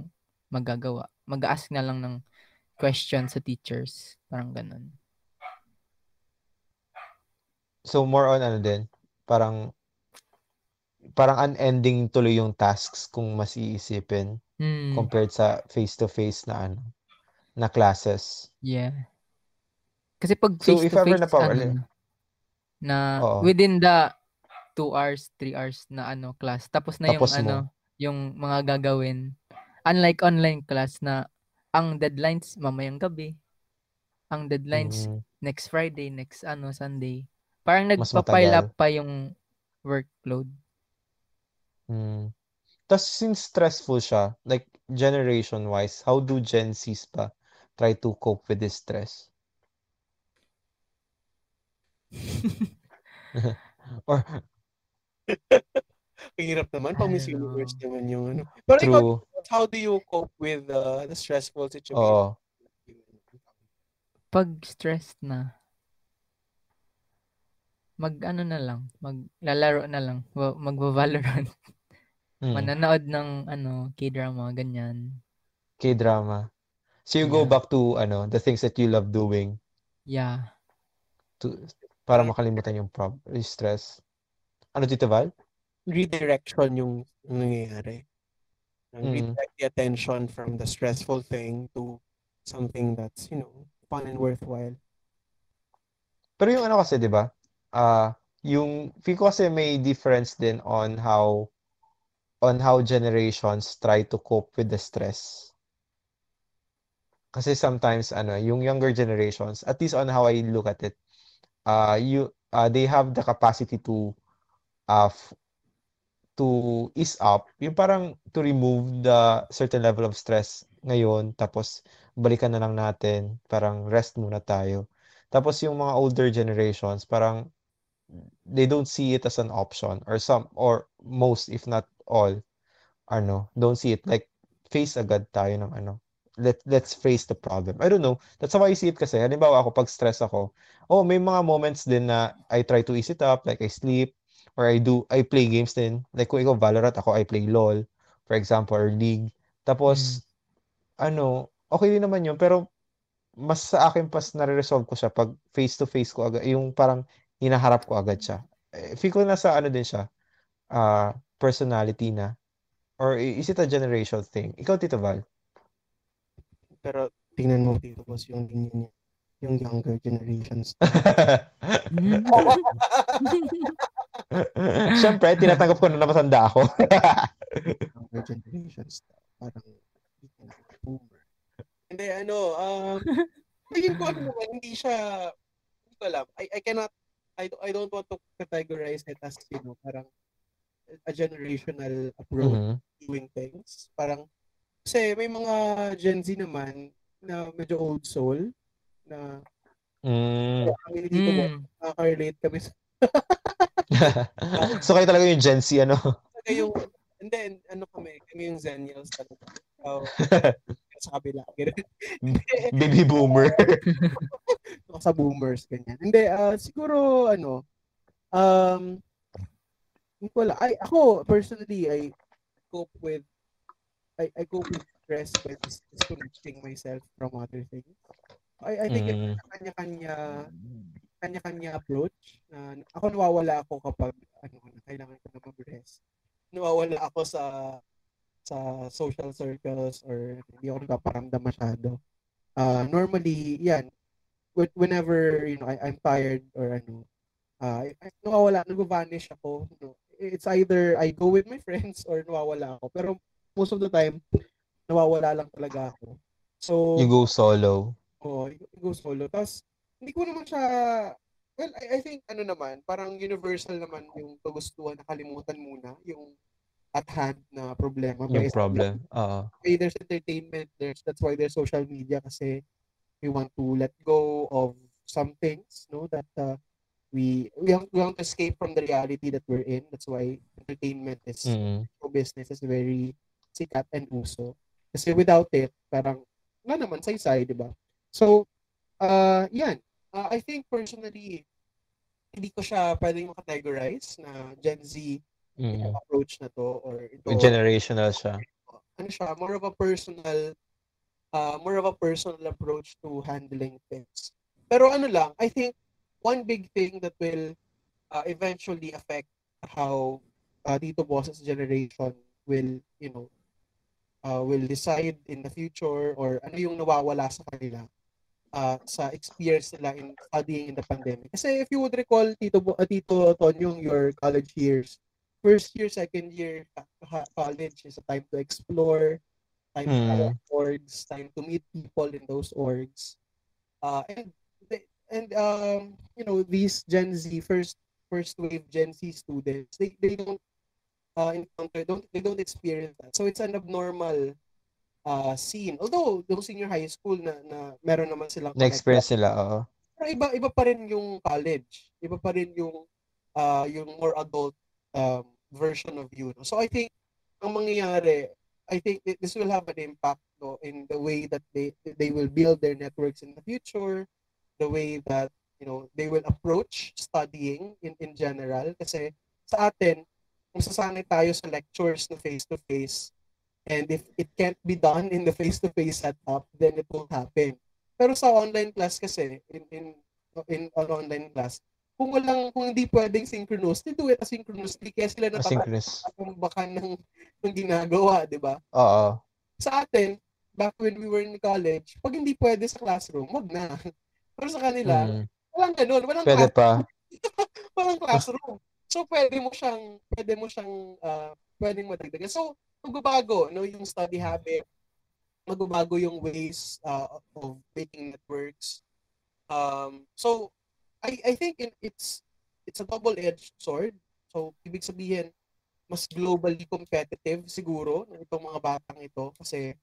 Speaker 1: magagawa. Mag-ask na lang ng question sa teachers. Parang ganun.
Speaker 2: So, more on ano din, parang parang unending tuloy yung tasks kung mas iisipin
Speaker 1: Hmm.
Speaker 2: compared sa face-to-face na ano, na classes.
Speaker 1: Yeah. Kasi pag
Speaker 2: So,
Speaker 1: face
Speaker 2: if ever na pa-
Speaker 1: ano na,
Speaker 2: Oo.
Speaker 1: within the 2 hours, 3 hours na ano class. Tapos na yung
Speaker 2: Tapos mo.
Speaker 1: ano, yung mga gagawin. Unlike online class na ang deadlines mamayang gabi. Ang deadlines
Speaker 2: Mm,
Speaker 1: next Friday, next ano Sunday. Parang nagpa-pile up pa yung workload.
Speaker 2: Mm. Tapos, since stressful siya, like, generation-wise, how do Gen Zs pa try to cope with this stress? <laughs> Or,
Speaker 3: Ang <laughs> hirap naman. Pang Miss Universe naman yung ano. Pero ikaw,
Speaker 2: true.
Speaker 3: how do you cope with uh, the stressful situation?
Speaker 2: Oo.
Speaker 1: Pag stressed na, mag ano na lang, maglalaro na lang, magva-Valorant,
Speaker 2: Mm.
Speaker 1: manonood ng ano, K-drama, ganyan.
Speaker 2: K-drama. So, you go
Speaker 1: Yeah.
Speaker 2: back to, ano, the things that you love doing
Speaker 1: Yeah.
Speaker 2: to, para makalimutan yung prob yung stress. Ano, Tito Val?
Speaker 3: Redirection yung, nangyayari. Nang
Speaker 2: Mm.
Speaker 3: Redirect the attention from the stressful thing to something that's, you know, fun and worthwhile.
Speaker 2: Pero yung ano kasi, di ba? Ah, yung, feel ko kasi may difference din on how, on how generations try to cope with the stress. Kasi sometimes, ano, yung younger generations, at least on how I look at it, uh, you, uh, they have the capacity to, uh, to ease up, yung parang to remove the certain level of stress ngayon, tapos balikan na lang natin, parang rest muna tayo. Tapos yung mga older generations, parang they don't see it as an option or some or most if not all ano, don't see it like face agad tayo ng ano. Let let's face the problem. I don't know. That's how I see it kasi. Halimbawa ako pag stress ako, oh, may mga moments din na I try to ease it up, like I sleep or I do I play games din. Like kung ikaw Valorant, ako I play LoL, for example, or League. Tapos ano, okay din naman yun, pero mas sa akin pas nare-resolve ko siya pag face to face ko agad, yung parang hinaharap ko agad siya. Eh, feel ko nasa ano din siya, ah, personality na. Or is it a generation thing? Ikaw, Tito Val?
Speaker 3: Pero tingnan mo dito boss yung linya niya. Yung younger generations. <laughs>
Speaker 2: Siyempre, tinatanggap ko na na matanda ako. <laughs>
Speaker 3: younger generations. Parang boomer. Hindi, ano, um, tingin ko ano naman, hindi siya, hindi ko alam. I, I cannot, I, don't- I don't want to categorize it as, you know, parang a generational approach
Speaker 2: Mhm.
Speaker 3: doing things. Parang, kasi may mga Gen Z naman na medyo old soul na
Speaker 2: Mm.
Speaker 3: kami ni Tito Boy,
Speaker 1: Mm.
Speaker 3: nakaka-relate kami sa <laughs>
Speaker 2: so kayo talaga yung Gen Z, ano?
Speaker 3: talaga yung, and then, ano kami, kami yung Zennials talaga. So, <laughs> sa kabila. <laughs>
Speaker 2: Baby boomer.
Speaker 3: Sa boomers, ganyan. Hindi, ah, siguro, ano, um, hindi ko alam. Ay, ako, personally, I cope with, I, I cope with stress by dis- disconnecting myself from other things. I, I think
Speaker 2: Mm.
Speaker 3: it's kanya-kanya, kanya-kanya approach. Na, ako nawawala ako kapag, ano, kailangan ko na mag-rest. Nawawala ako sa, sa social circles or hindi ako nagpaparamdam masyado. Ah, normally, yan, wh- whenever, you know, I, I'm tired or ano, uh, I, I- nawawala, nag-vanish ako. No? It's either I go with my friends <laughs> or nawawala ako. Pero most of the time, nawawala lang talaga ako. So,
Speaker 2: You go solo.
Speaker 3: Oo, I go solo. Tapos, hindi ko naman siya, well, I, I think, ano naman, parang universal naman yung kagustuhan na kalimutan muna yung at hand na problema.
Speaker 2: Yung problem. Oo.
Speaker 3: okay, there's entertainment, there's, that's why there's social media kasi we want to let go of some things, no, that uh, we, we want, we want to escape from the reality that we're in. That's why entertainment is,
Speaker 2: Mm.
Speaker 3: show business is very sikat and uso. Kasi without it, parang, wala naman, say-say, di ba? So, uh, yan. Uh, I think personally, hindi ko siya pwedeng makategorize na Gen Z
Speaker 2: Mm.
Speaker 3: approach na to or ito.
Speaker 2: Generational siya.
Speaker 3: ano siya, more of a personal, uh, more of a personal approach to handling things. Pero ano lang, I think one big thing that will uh, eventually affect how uh, Tito Boss's generation will, you know, uh, will decide in the future or ano yung nawawala sa kanila uh, sa experience nila in studying in the pandemic. Kasi if you would recall, Tito, uh, Tito Tonyong, your college years, first year, second year college is a time to explore, time to
Speaker 2: Hmm.
Speaker 3: orgs, time to meet people in those orgs. Uh, and and um, you know, these Gen Z first first wave Gen Z students, they, they don't uh, encounter, don't they don't experience that. So it's an abnormal uh, scene. Although those senior high school na, na meron naman silang
Speaker 2: Na-experience nila, oo.
Speaker 3: pero iba iba pa rin yung college. Iba pa rin yung uh, yung more adult um, version of you. No? So I think ang mangyayari, I think thi- this will have an impact no, in the way that they they will build their networks in the future, the way that you know they will approach studying in in general kasi sa atin kung sasanay tayo sa lectures na face to face and if it can't be done in the face to face setup then it won't happen pero sa online class kasi, in, in, in on online class, kung walang, kung hindi pwedeng synchronous, they do it asynchronously. Kaya sila napakambakan ng, ng ginagawa, di ba?
Speaker 2: Oo.
Speaker 3: Sa atin, back when we were in college, pag hindi pwede sa classroom, wag na. Pero sa kanila,
Speaker 2: Mm.
Speaker 3: walang ganun, walang,
Speaker 2: Pwede
Speaker 3: class,
Speaker 2: pa. <laughs>
Speaker 3: walang classroom. So, pwede mo siyang, pwede mo siyang, uh, pwedeng madagdagan. So, magbabago, no, yung study habit, magbabago yung ways uh, of making networks. Um, so, I, I think it, it's it's a double-edged sword. So, ibig sabihin, mas globally competitive siguro ng itong mga batang ito kasi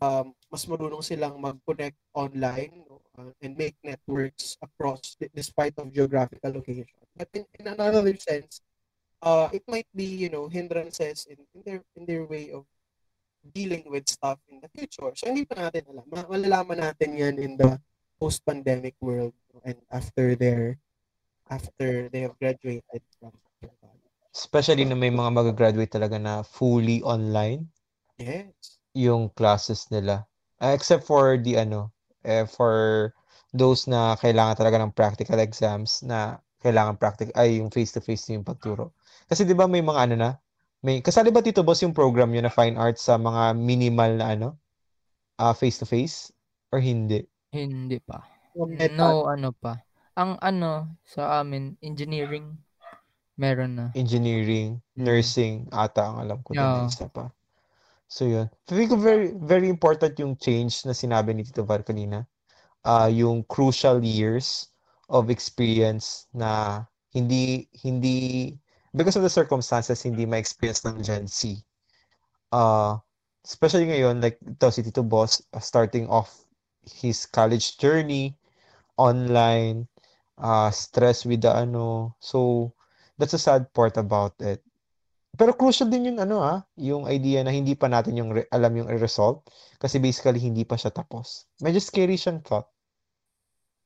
Speaker 3: um, mas marunong silang mag-connect online uh, and make networks across despite of geographical location. But in, in another sense, uh, it might be, you know, hindrances in, in their in their way of dealing with stuff in the future. So hindi pa natin alam. Ma- Malalaman natin yan in the post-pandemic world and after their after they have graduated from.
Speaker 2: Especially na may mga mag-graduate talaga na fully online
Speaker 3: Yes.
Speaker 2: Yung classes nila. Uh, except for the ano, eh, for those na kailangan talaga ng practical exams na kailangan practical ay yung face-to-face yung pagturo. Kasi 'di ba may mga ano na, may kasali ba dito boss yung program yun na fine arts sa mga minimal na ano, ah face-to-face or hindi?
Speaker 1: Hindi pa. No, ano pa. Ang ano, sa amin, engineering, meron na.
Speaker 2: Engineering,
Speaker 1: Mm.
Speaker 2: nursing ata ang alam ko din na
Speaker 1: Yeah.
Speaker 2: isa pa. So yun. Feeling ko very very important yung change na sinabi ni Tito Var kanina. Ah, yung crucial years of experience na hindi hindi because of the circumstances hindi ma-experience ng Gen Z. Uh, especially ngayon like ito si Tito Boss uh, starting off his college journey online uh, stress with the ano. So that's a sad part about it. Pero crucial din yung ano ah, yung idea na hindi pa natin yung re- alam yung result kasi basically hindi pa siya tapos. Medyo scary siyang thought.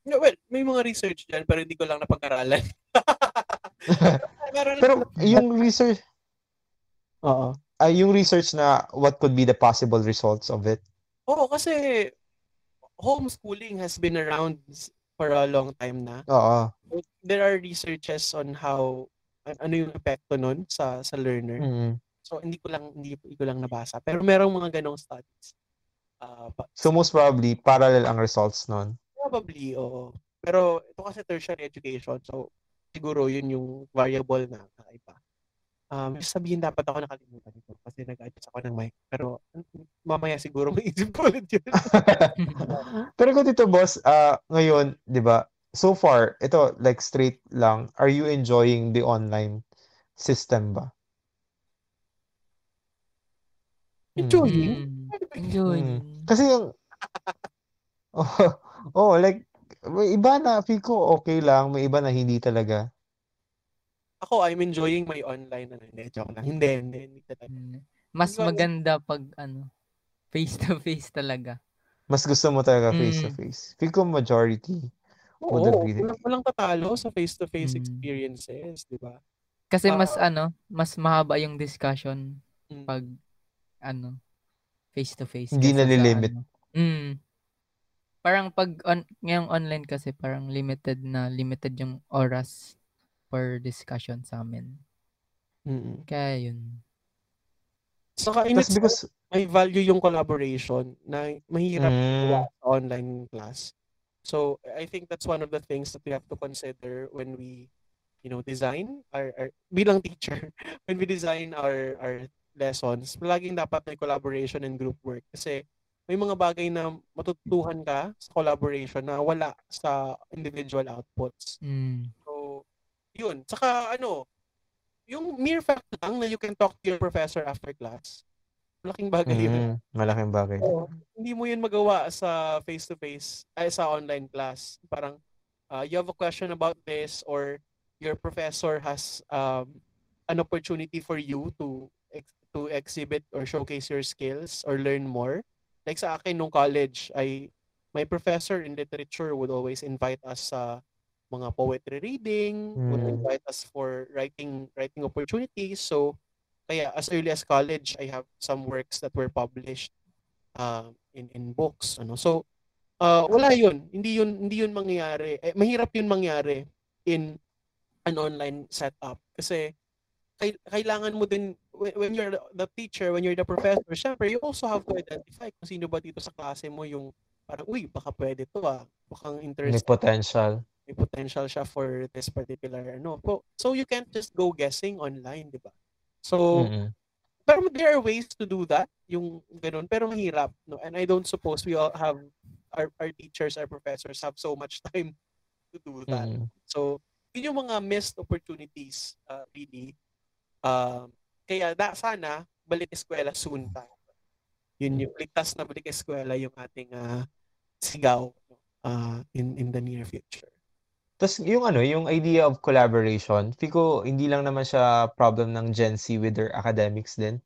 Speaker 3: No, well, may mga research dyan pero hindi ko lang napag-aralan. <laughs>
Speaker 2: Pero yung research
Speaker 3: Oo.
Speaker 2: ay yung research na what could be the possible results of it.
Speaker 3: Oo, kasi homeschooling has been around for a long time na.
Speaker 2: Oo.
Speaker 3: There are researches on how ano yung epekto nun sa sa learner.
Speaker 2: Mm.
Speaker 3: So hindi ko lang hindi, ko lang nabasa. Pero merong mga ganong studies. Ah, pa-
Speaker 2: So most probably parallel ang results nun.
Speaker 3: Probably, oo. Pero ito kasi tertiary education, so siguro yun yung variable na kakaiba. Um, sabihin dapat ako nakalimutan ito kasi nag-adjust ako ng mic. Pero mamaya siguro <laughs> maisip ko ulit yun. <laughs>
Speaker 2: Pero kung dito, boss, ah ngayon, di ba, so far, ito, like straight lang, are you enjoying the online system ba?
Speaker 3: Enjoying?
Speaker 1: Mm, enjoying.
Speaker 2: Mm. Kasi yung, <laughs> oh, oh, like, may iba na, feel ko okay lang, may iba na hindi talaga.
Speaker 3: Ako, I'm enjoying my online. Ano, hindi, joke lang. Hindi, hindi, hindi talaga.
Speaker 1: Mm. Mas
Speaker 3: Hindi
Speaker 1: maganda pag ano, face to face talaga.
Speaker 2: Mas gusto mo talaga
Speaker 1: Mm.
Speaker 2: face-to-face. Feel ko majority.
Speaker 3: Oo,
Speaker 2: Would agree
Speaker 3: walang, walang tatalo sa face-to-face
Speaker 1: Mm.
Speaker 3: experiences, di ba?
Speaker 1: Kasi
Speaker 3: Ah.
Speaker 1: mas ano, mas mahaba yung discussion
Speaker 3: Mm.
Speaker 1: pag ano, face to face.
Speaker 2: Hindi nalilimit.
Speaker 1: ano. Mm. Parang pag on, ngayong online kasi parang limited na limited yung oras per discussion sa amin.
Speaker 3: Mm-mm.
Speaker 1: Kaya yun.
Speaker 3: Saka in
Speaker 2: because,
Speaker 3: may value yung collaboration na mahirap
Speaker 2: mm,
Speaker 3: sa online class. So, I think that's one of the things that we have to consider when we, you know, design our, our bilang teacher, <laughs> when we design our our lessons, laging dapat may collaboration and group work kasi may mga bagay na matutuhan ka sa collaboration na wala sa individual outputs.
Speaker 1: Mm.
Speaker 3: So, yun. Saka ano, yung mere fact lang na you can talk to your professor after class, malaking bagay yun.
Speaker 2: mm, malaking bagay.
Speaker 3: Oo. Hindi mo yun magawa sa face-to-face, ay sa online class. Parang, uh, you have a question about this or your professor has um, an opportunity for you to to exhibit or showcase your skills or learn more. Like sa akin nung college, ay my professor in literature would always invite us sa mga poetry reading, would
Speaker 2: Mm.
Speaker 3: invite us for writing writing opportunities. So, kaya as early as college, I have some works that were published um, in in books. Ano, so uh, wala yun. Hindi yun hindi yun mangyayari. Eh, mahirap yun mangyari in an online setup kasi kailangan mo din when you're the teacher, when you're the professor, syempre you also have to identify kung sino ba dito sa klase mo yung parang, uy, baka pwede to ah. Baka
Speaker 2: May
Speaker 3: interest
Speaker 2: potential.
Speaker 3: may potential siya for this particular ano. So, so you can't just go guessing online, di ba? So,
Speaker 2: Mm-mm.
Speaker 3: pero there are ways to do that, yung ganun, pero mahirap, no? And I don't suppose we all have our our teachers, our professors have so much <laughs> time to do that.
Speaker 2: Mm-mm.
Speaker 3: So, yun yung mga missed opportunities, uh, really. Um, kaya da, sana, balik eskwela soon tayo. Yun yung ligtas na balik eskwela yung ating ah, sigaw uh, in, in the near future.
Speaker 2: Tapos yung ano, yung idea of collaboration, ko hindi lang naman siya problem ng Gen Z with their academics din.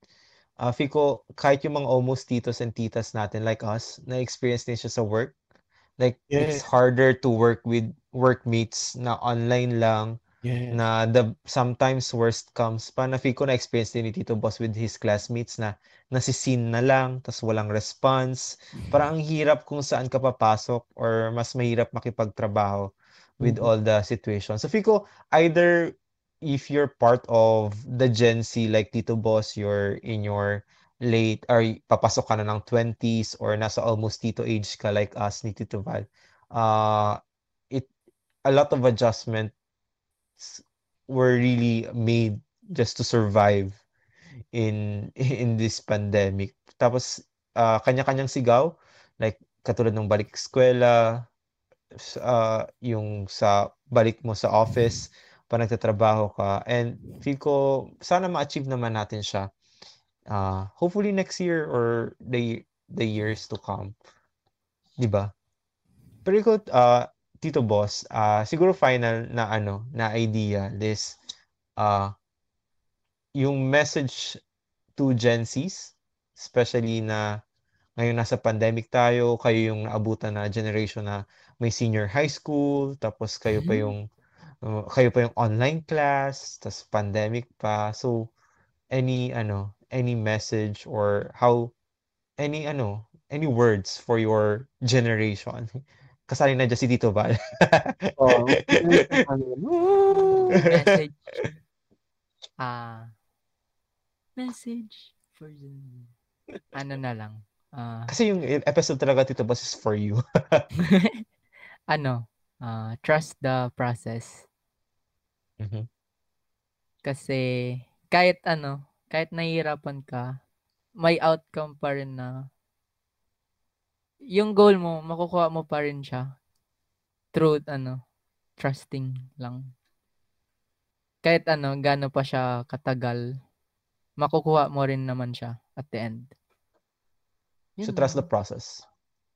Speaker 2: Uh, ko kahit yung mga almost titos and titas natin like us, na-experience din siya sa work. Like, it's
Speaker 3: Yes.
Speaker 2: harder to work with workmates na online lang,
Speaker 3: Yes.
Speaker 2: na the sometimes worst comes pa na feel ko na experience din ni Tito Boss with his classmates na nasisin na lang tas walang response parang ang hirap kung saan ka papasok or mas mahirap makipagtrabaho with all the situations so ko either if you're part of the Gen Z like Tito Boss you're in your late or papasok ka na ng 20s or nasa almost Tito age ka like us ni Tito Val uh, it a lot of adjustment were really made just to survive in <laughs> in this pandemic. Tapos ah, kanya-kanyang sigaw like katulad ng balik eskwela ah, yung sa balik mo sa office pa nagtatrabaho ka and feel ko sana ma-achieve naman natin siya ah, hopefully next year or the the years to come. 'Di ba? Pero ikaw, ah, Tito Boss, ah, siguro final na ano, na idea is ah yung message to Gen Zs, especially na ngayon nasa pandemic tayo, kayo yung naabutan na generation na may senior high school, tapos kayo pa
Speaker 1: Mhm.
Speaker 2: yung uh, kayo pa yung online class, tapos pandemic pa. So any ano, any message or how any ano, any words for your generation? <laughs> Kasali na dyan si Tito Val.
Speaker 3: Oh, <laughs>
Speaker 1: Message. Ah. message for the... Ano na lang. Ah.
Speaker 2: Kasi yung episode talaga Tito Boss is for you. <laughs>
Speaker 1: ano, ah, trust the process.
Speaker 2: Mhm.
Speaker 1: Kasi kahit ano, kahit nahihirapan ka, may outcome pa rin na yung goal mo, makukuha mo pa rin siya through ano, trusting lang. Kahit ano, gaano pa siya katagal, makukuha mo rin naman siya at the end.
Speaker 2: So
Speaker 1: Yun
Speaker 2: trust the process.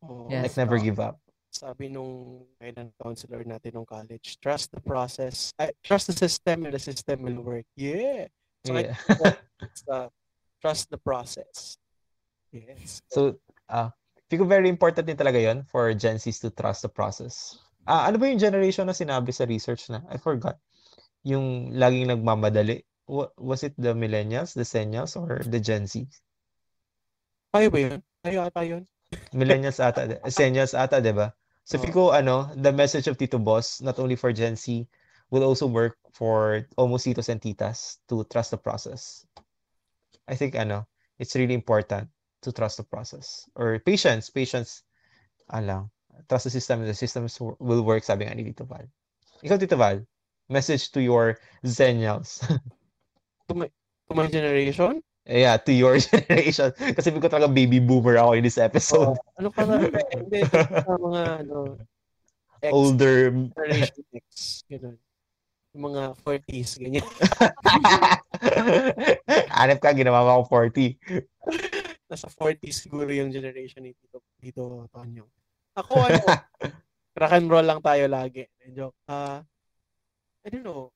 Speaker 3: Oo.
Speaker 1: Yes.
Speaker 2: Like never give up.
Speaker 3: sabi nung guidance counselor natin nung college, trust the process, ay, trust the system and the system will work. Yeah. So,
Speaker 2: Yeah.
Speaker 3: it's, uh, trust the process. Yes.
Speaker 2: So, ah, feel ko very important din talaga yon for Gen Zs to trust the process. Ah, ano ba yung generation na sinabi sa research na? I forgot. Yung laging nagmamadali. Wa- Was it the millennials, the seniors, or the Gen Z?
Speaker 3: Tayo ba yun? Tayo ata yun?
Speaker 2: Millennials ata, seniors ata, di ba? So, feel ko, ano, the message of Tito Boss, not only for Gen Z, will also work for almost titos and titas to trust the process. I think, ano, it's really important to trust the process. Or patience, patience, alang, trust the system, the system will work, sabi nga ni Tito Val. Ikaw, Tito Val, message to your Zennials. <laughs>
Speaker 3: To my generation?
Speaker 2: Yeah, to your <laughs> generation. Kasi ko talaga baby boomer ako in this episode.
Speaker 3: Oo. ano pa na? <laughs> Hindi, mga, ano, X,
Speaker 2: Older.
Speaker 3: generation X, ganun. Yung mga 40s, ganyan. <laughs>
Speaker 2: Hanap ka, ginawa mo akong 40.
Speaker 3: Nasa 40s siguro yung generation ni Tito, Tito Tonyo. Ako, ano, rock and roll lang tayo lagi. Joke. Ah, I don't know.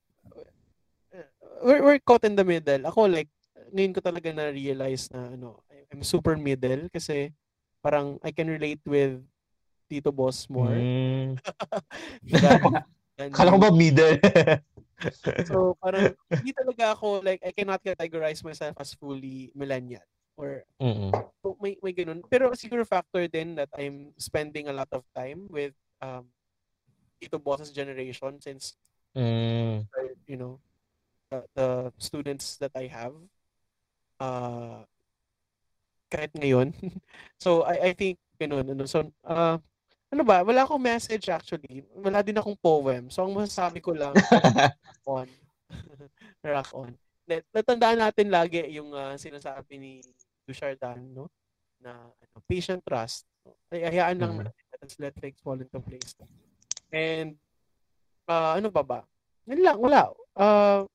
Speaker 3: We're, we're caught in the middle. Ako, like, ngayon ko talaga na-realize na, ano, I'm super middle kasi parang I can relate with Tito Boss more.
Speaker 2: Mm. <laughs> <laughs> Kala ko ba middle? <laughs>
Speaker 3: So, parang, hindi talaga ako, like, I cannot categorize myself as fully millennial. Or,
Speaker 2: Mm-mm.
Speaker 3: so, may, may ganun. Pero siguro factor din that I'm spending a lot of time with um, Tito Boss's generation since,
Speaker 2: Mm.
Speaker 3: you know, the, the students that I have, uh, kahit ngayon. <laughs> so, I, I think, ganun. Ano, so, uh, ano ba? Wala akong message actually. Wala din akong poem. So, ang masasabi ko lang, on. <laughs> Rock on. <laughs> Natandaan natin lagi yung ah, sinasabi ni Dushardan, no? Na ano, patient trust. Ay, hayaan lang
Speaker 2: Mm.
Speaker 3: natin. Let's let things fall into place. And, ah, ano pa ba? Lang, wala. Uh,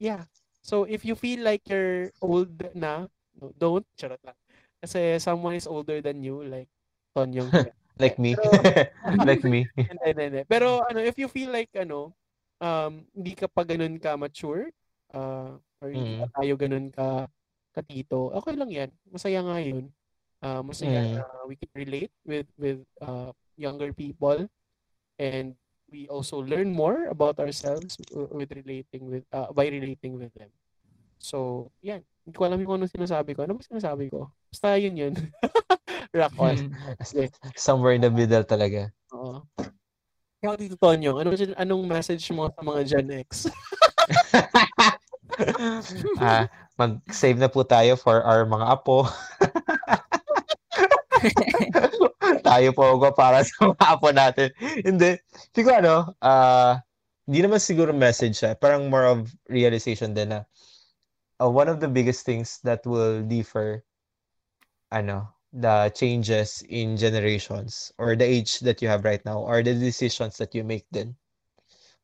Speaker 3: yeah. So, if you feel like you're old na, no, don't. Charot lang. Kasi someone is older than you, like Tonyong. <laughs>
Speaker 2: like me.
Speaker 3: Pero- <laughs>
Speaker 2: like me. <laughs>
Speaker 3: hindi, hindi, hindi. Pero ano, if you feel like ano, um, hindi ka pa ganun ka mature, uh, or hindi
Speaker 2: Mm.
Speaker 3: tayo ganun ka katito, okay lang yan. Masaya nga yun. Uh, masaya
Speaker 2: Mm.
Speaker 3: na we can relate with with uh, younger people and we also learn more about ourselves with relating with uh, by relating with them. So, yan. Hindi ko alam kung ano sinasabi ko. Ano ba sinasabi ko? Basta yun yun. <laughs> Rock on. Sige.
Speaker 2: Somewhere in the middle talaga.
Speaker 3: Oo. Ikaw dito, Tonyo, ano, anong message mo sa mga Gen X? <laughs>
Speaker 2: ah, mag-save na po tayo for our mga apo. <laughs> tayo po ako para sa mga apo natin. Hindi. Siguro ano, ah, hindi naman siguro message siya. Parang more of realization din na uh, one of the biggest things that will differ ano, the changes in generations or the age that you have right now or the decisions that you make then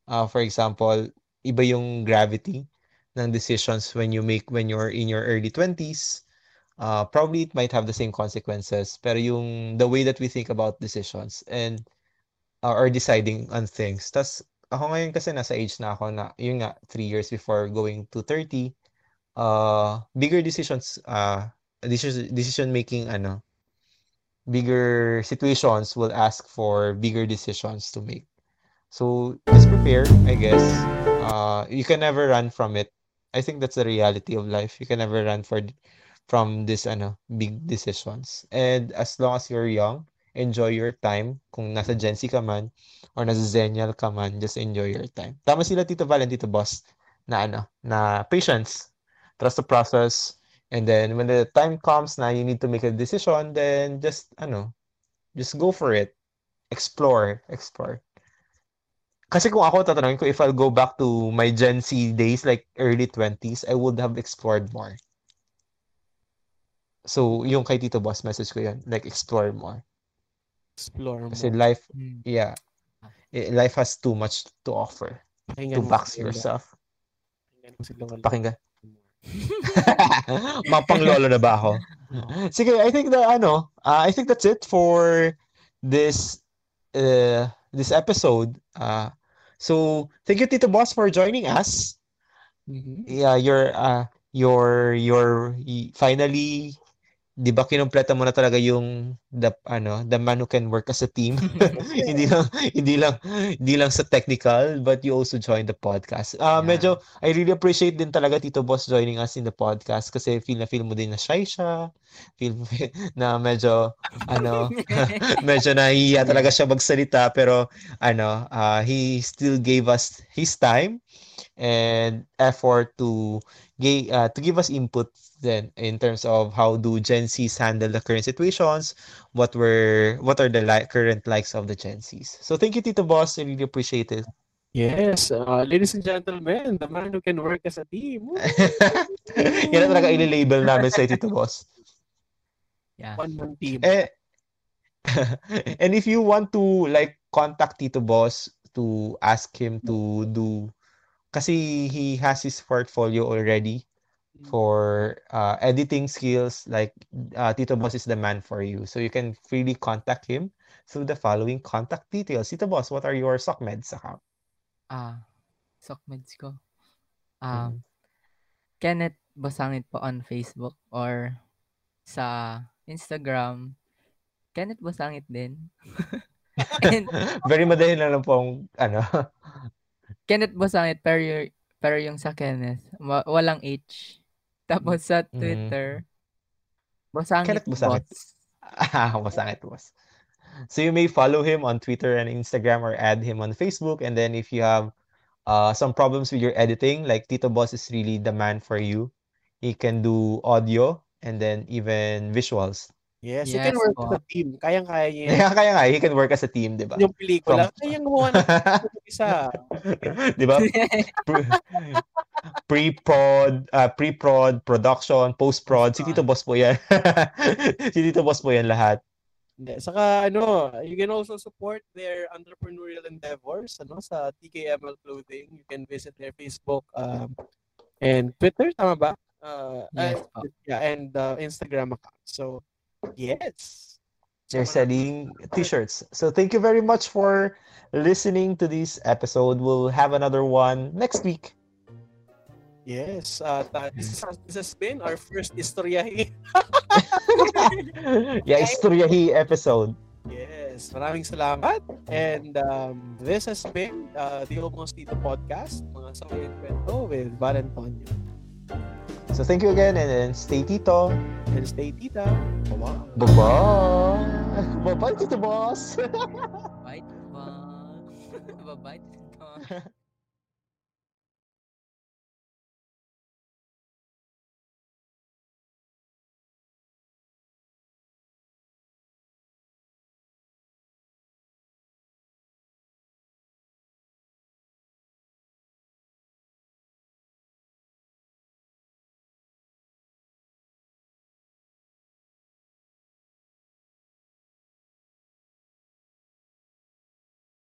Speaker 2: Uh, for example, iba yung gravity ng decisions when you make when you're in your early 20s. Uh, probably it might have the same consequences, pero yung the way that we think about decisions and uh, or deciding on things. Tas ako ngayon kasi nasa age na ako na, yun nga, three years before going to 30, uh, bigger decisions, uh, decision, decision making, ano, bigger situations will ask for bigger decisions to make. So just prepare, I guess. Uh, you can never run from it. I think that's the reality of life. You can never run for from this ano big decisions. And as long as you're young, enjoy your time. Kung nasa Gen Z ka man or nasa Zennial ka man, just enjoy your time. Tama sila Tito Val and Tito Boss na ano, na patience, trust the process, and then when the time comes now you need to make a decision, then just I know just go for it. explore, explore. Kasi kung ako tatanungin ko if I'll go back to my Gen Z days like early 20s, I would have explored more. So, yung kay Tito Boss message ko yun, like explore more.
Speaker 3: Explore more.
Speaker 2: Kasi life,
Speaker 1: Hmm.
Speaker 2: yeah, eh, life has too much to offer to
Speaker 3: Pakinggan mo
Speaker 2: box yourself.
Speaker 3: Pakinggan mo si Lola.
Speaker 2: Pakinggan. <laughs> Mapanglolo na ba ako? Sige, I think the ano, uh, I think that's it for this uh, this episode. Uh, so thank you Tito Boss for joining us.
Speaker 3: Mhm.
Speaker 2: Yeah, you're uh you're you're y- finally 'di ba kinumpleto mo na talaga yung the ano, the man who can work as a team. <laughs> <laughs> hindi lang hindi lang hindi lang sa technical but you also joined the podcast. Uh,
Speaker 1: Yeah.
Speaker 2: medyo I really appreciate din talaga Tito Boss joining us in the podcast kasi feel na feel mo din na shy siya. Feel <laughs> na medyo ano <laughs> <laughs> medyo nahihiya talaga siya magsalita pero ano uh, he still gave us his time and effort to ga- uh, to give us input then in terms of how do Gen Zs handle the current situations what were what are the li- current likes of the Gen Zs. So thank you Tito Boss. I really appreciate it.
Speaker 3: Yes, uh, ladies and gentlemen, the man who can work as a team.
Speaker 2: Yan na talaga ililabel namin sa Tito Boss
Speaker 1: Yeah.
Speaker 3: One man team.
Speaker 2: Eh, <laughs> and if you want to like contact Tito Boss to ask him to do kasi he has his portfolio already for uh, editing skills like uh, Tito Boss is the man for you so you can freely contact him through the following contact details Tito Boss what are your SOCMEDs account
Speaker 1: Ah, Sockmeds ko. Um,
Speaker 2: Mhm.
Speaker 1: Kenneth Basangit po on Facebook or sa Instagram. Kenneth Basangit din. <laughs> And
Speaker 2: very madali na lang pong ano <laughs>
Speaker 1: Kenneth Basangit pero, y- pero yung sa Kenneth, wa- walang H. Tapos sa
Speaker 2: Mm.
Speaker 1: Twitter, Basangit
Speaker 2: Kenneth Basangit. <laughs> Ah, masangit boss. So you may follow him on Twitter and Instagram or add him on Facebook. And then if you have uh, some problems with your editing, like Tito Boss is really the man for you. He can do audio and then even visuals.
Speaker 3: Yes, you can
Speaker 1: Yes
Speaker 3: work
Speaker 1: po.
Speaker 3: as a team. Kayang-kaya niya.
Speaker 2: Kaya, kaya nga, he can work as a team, di ba?
Speaker 3: Yung pelikula,
Speaker 2: From-
Speaker 3: kayang gumawa ng isa.
Speaker 2: di ba? <laughs> Pre- Pre-prod, uh, pre-prod, production, post-prod. Si Tito Boss po yan. <laughs> si Tito Boss po yan lahat.
Speaker 3: Hindi. Saka ano, you can also support their entrepreneurial endeavors ano sa TKML Clothing. You can visit their Facebook um, and Twitter, tama ba? Uh,
Speaker 1: Yes
Speaker 3: uh, yeah, and uh, Instagram account. So, yes.
Speaker 2: They're selling t-shirts. So thank you very much for listening to this episode. We'll have another one next week.
Speaker 3: Yes. Uh, this, is, this has been our first istoryahi. <laughs>
Speaker 2: yeah, Istoryahi episode.
Speaker 3: Yes. Maraming salamat. And um, this has been uh, the Almost Dito podcast, mga sawayan kwento with Val Antonio.
Speaker 2: So thank you again and then stay tito.
Speaker 3: And stay tita. Bye-bye.
Speaker 2: Bye-bye. Bye-bye, Tito Boss. <laughs>
Speaker 1: Bye, Tito Boss. <laughs> Bye-bye, Tito Boss.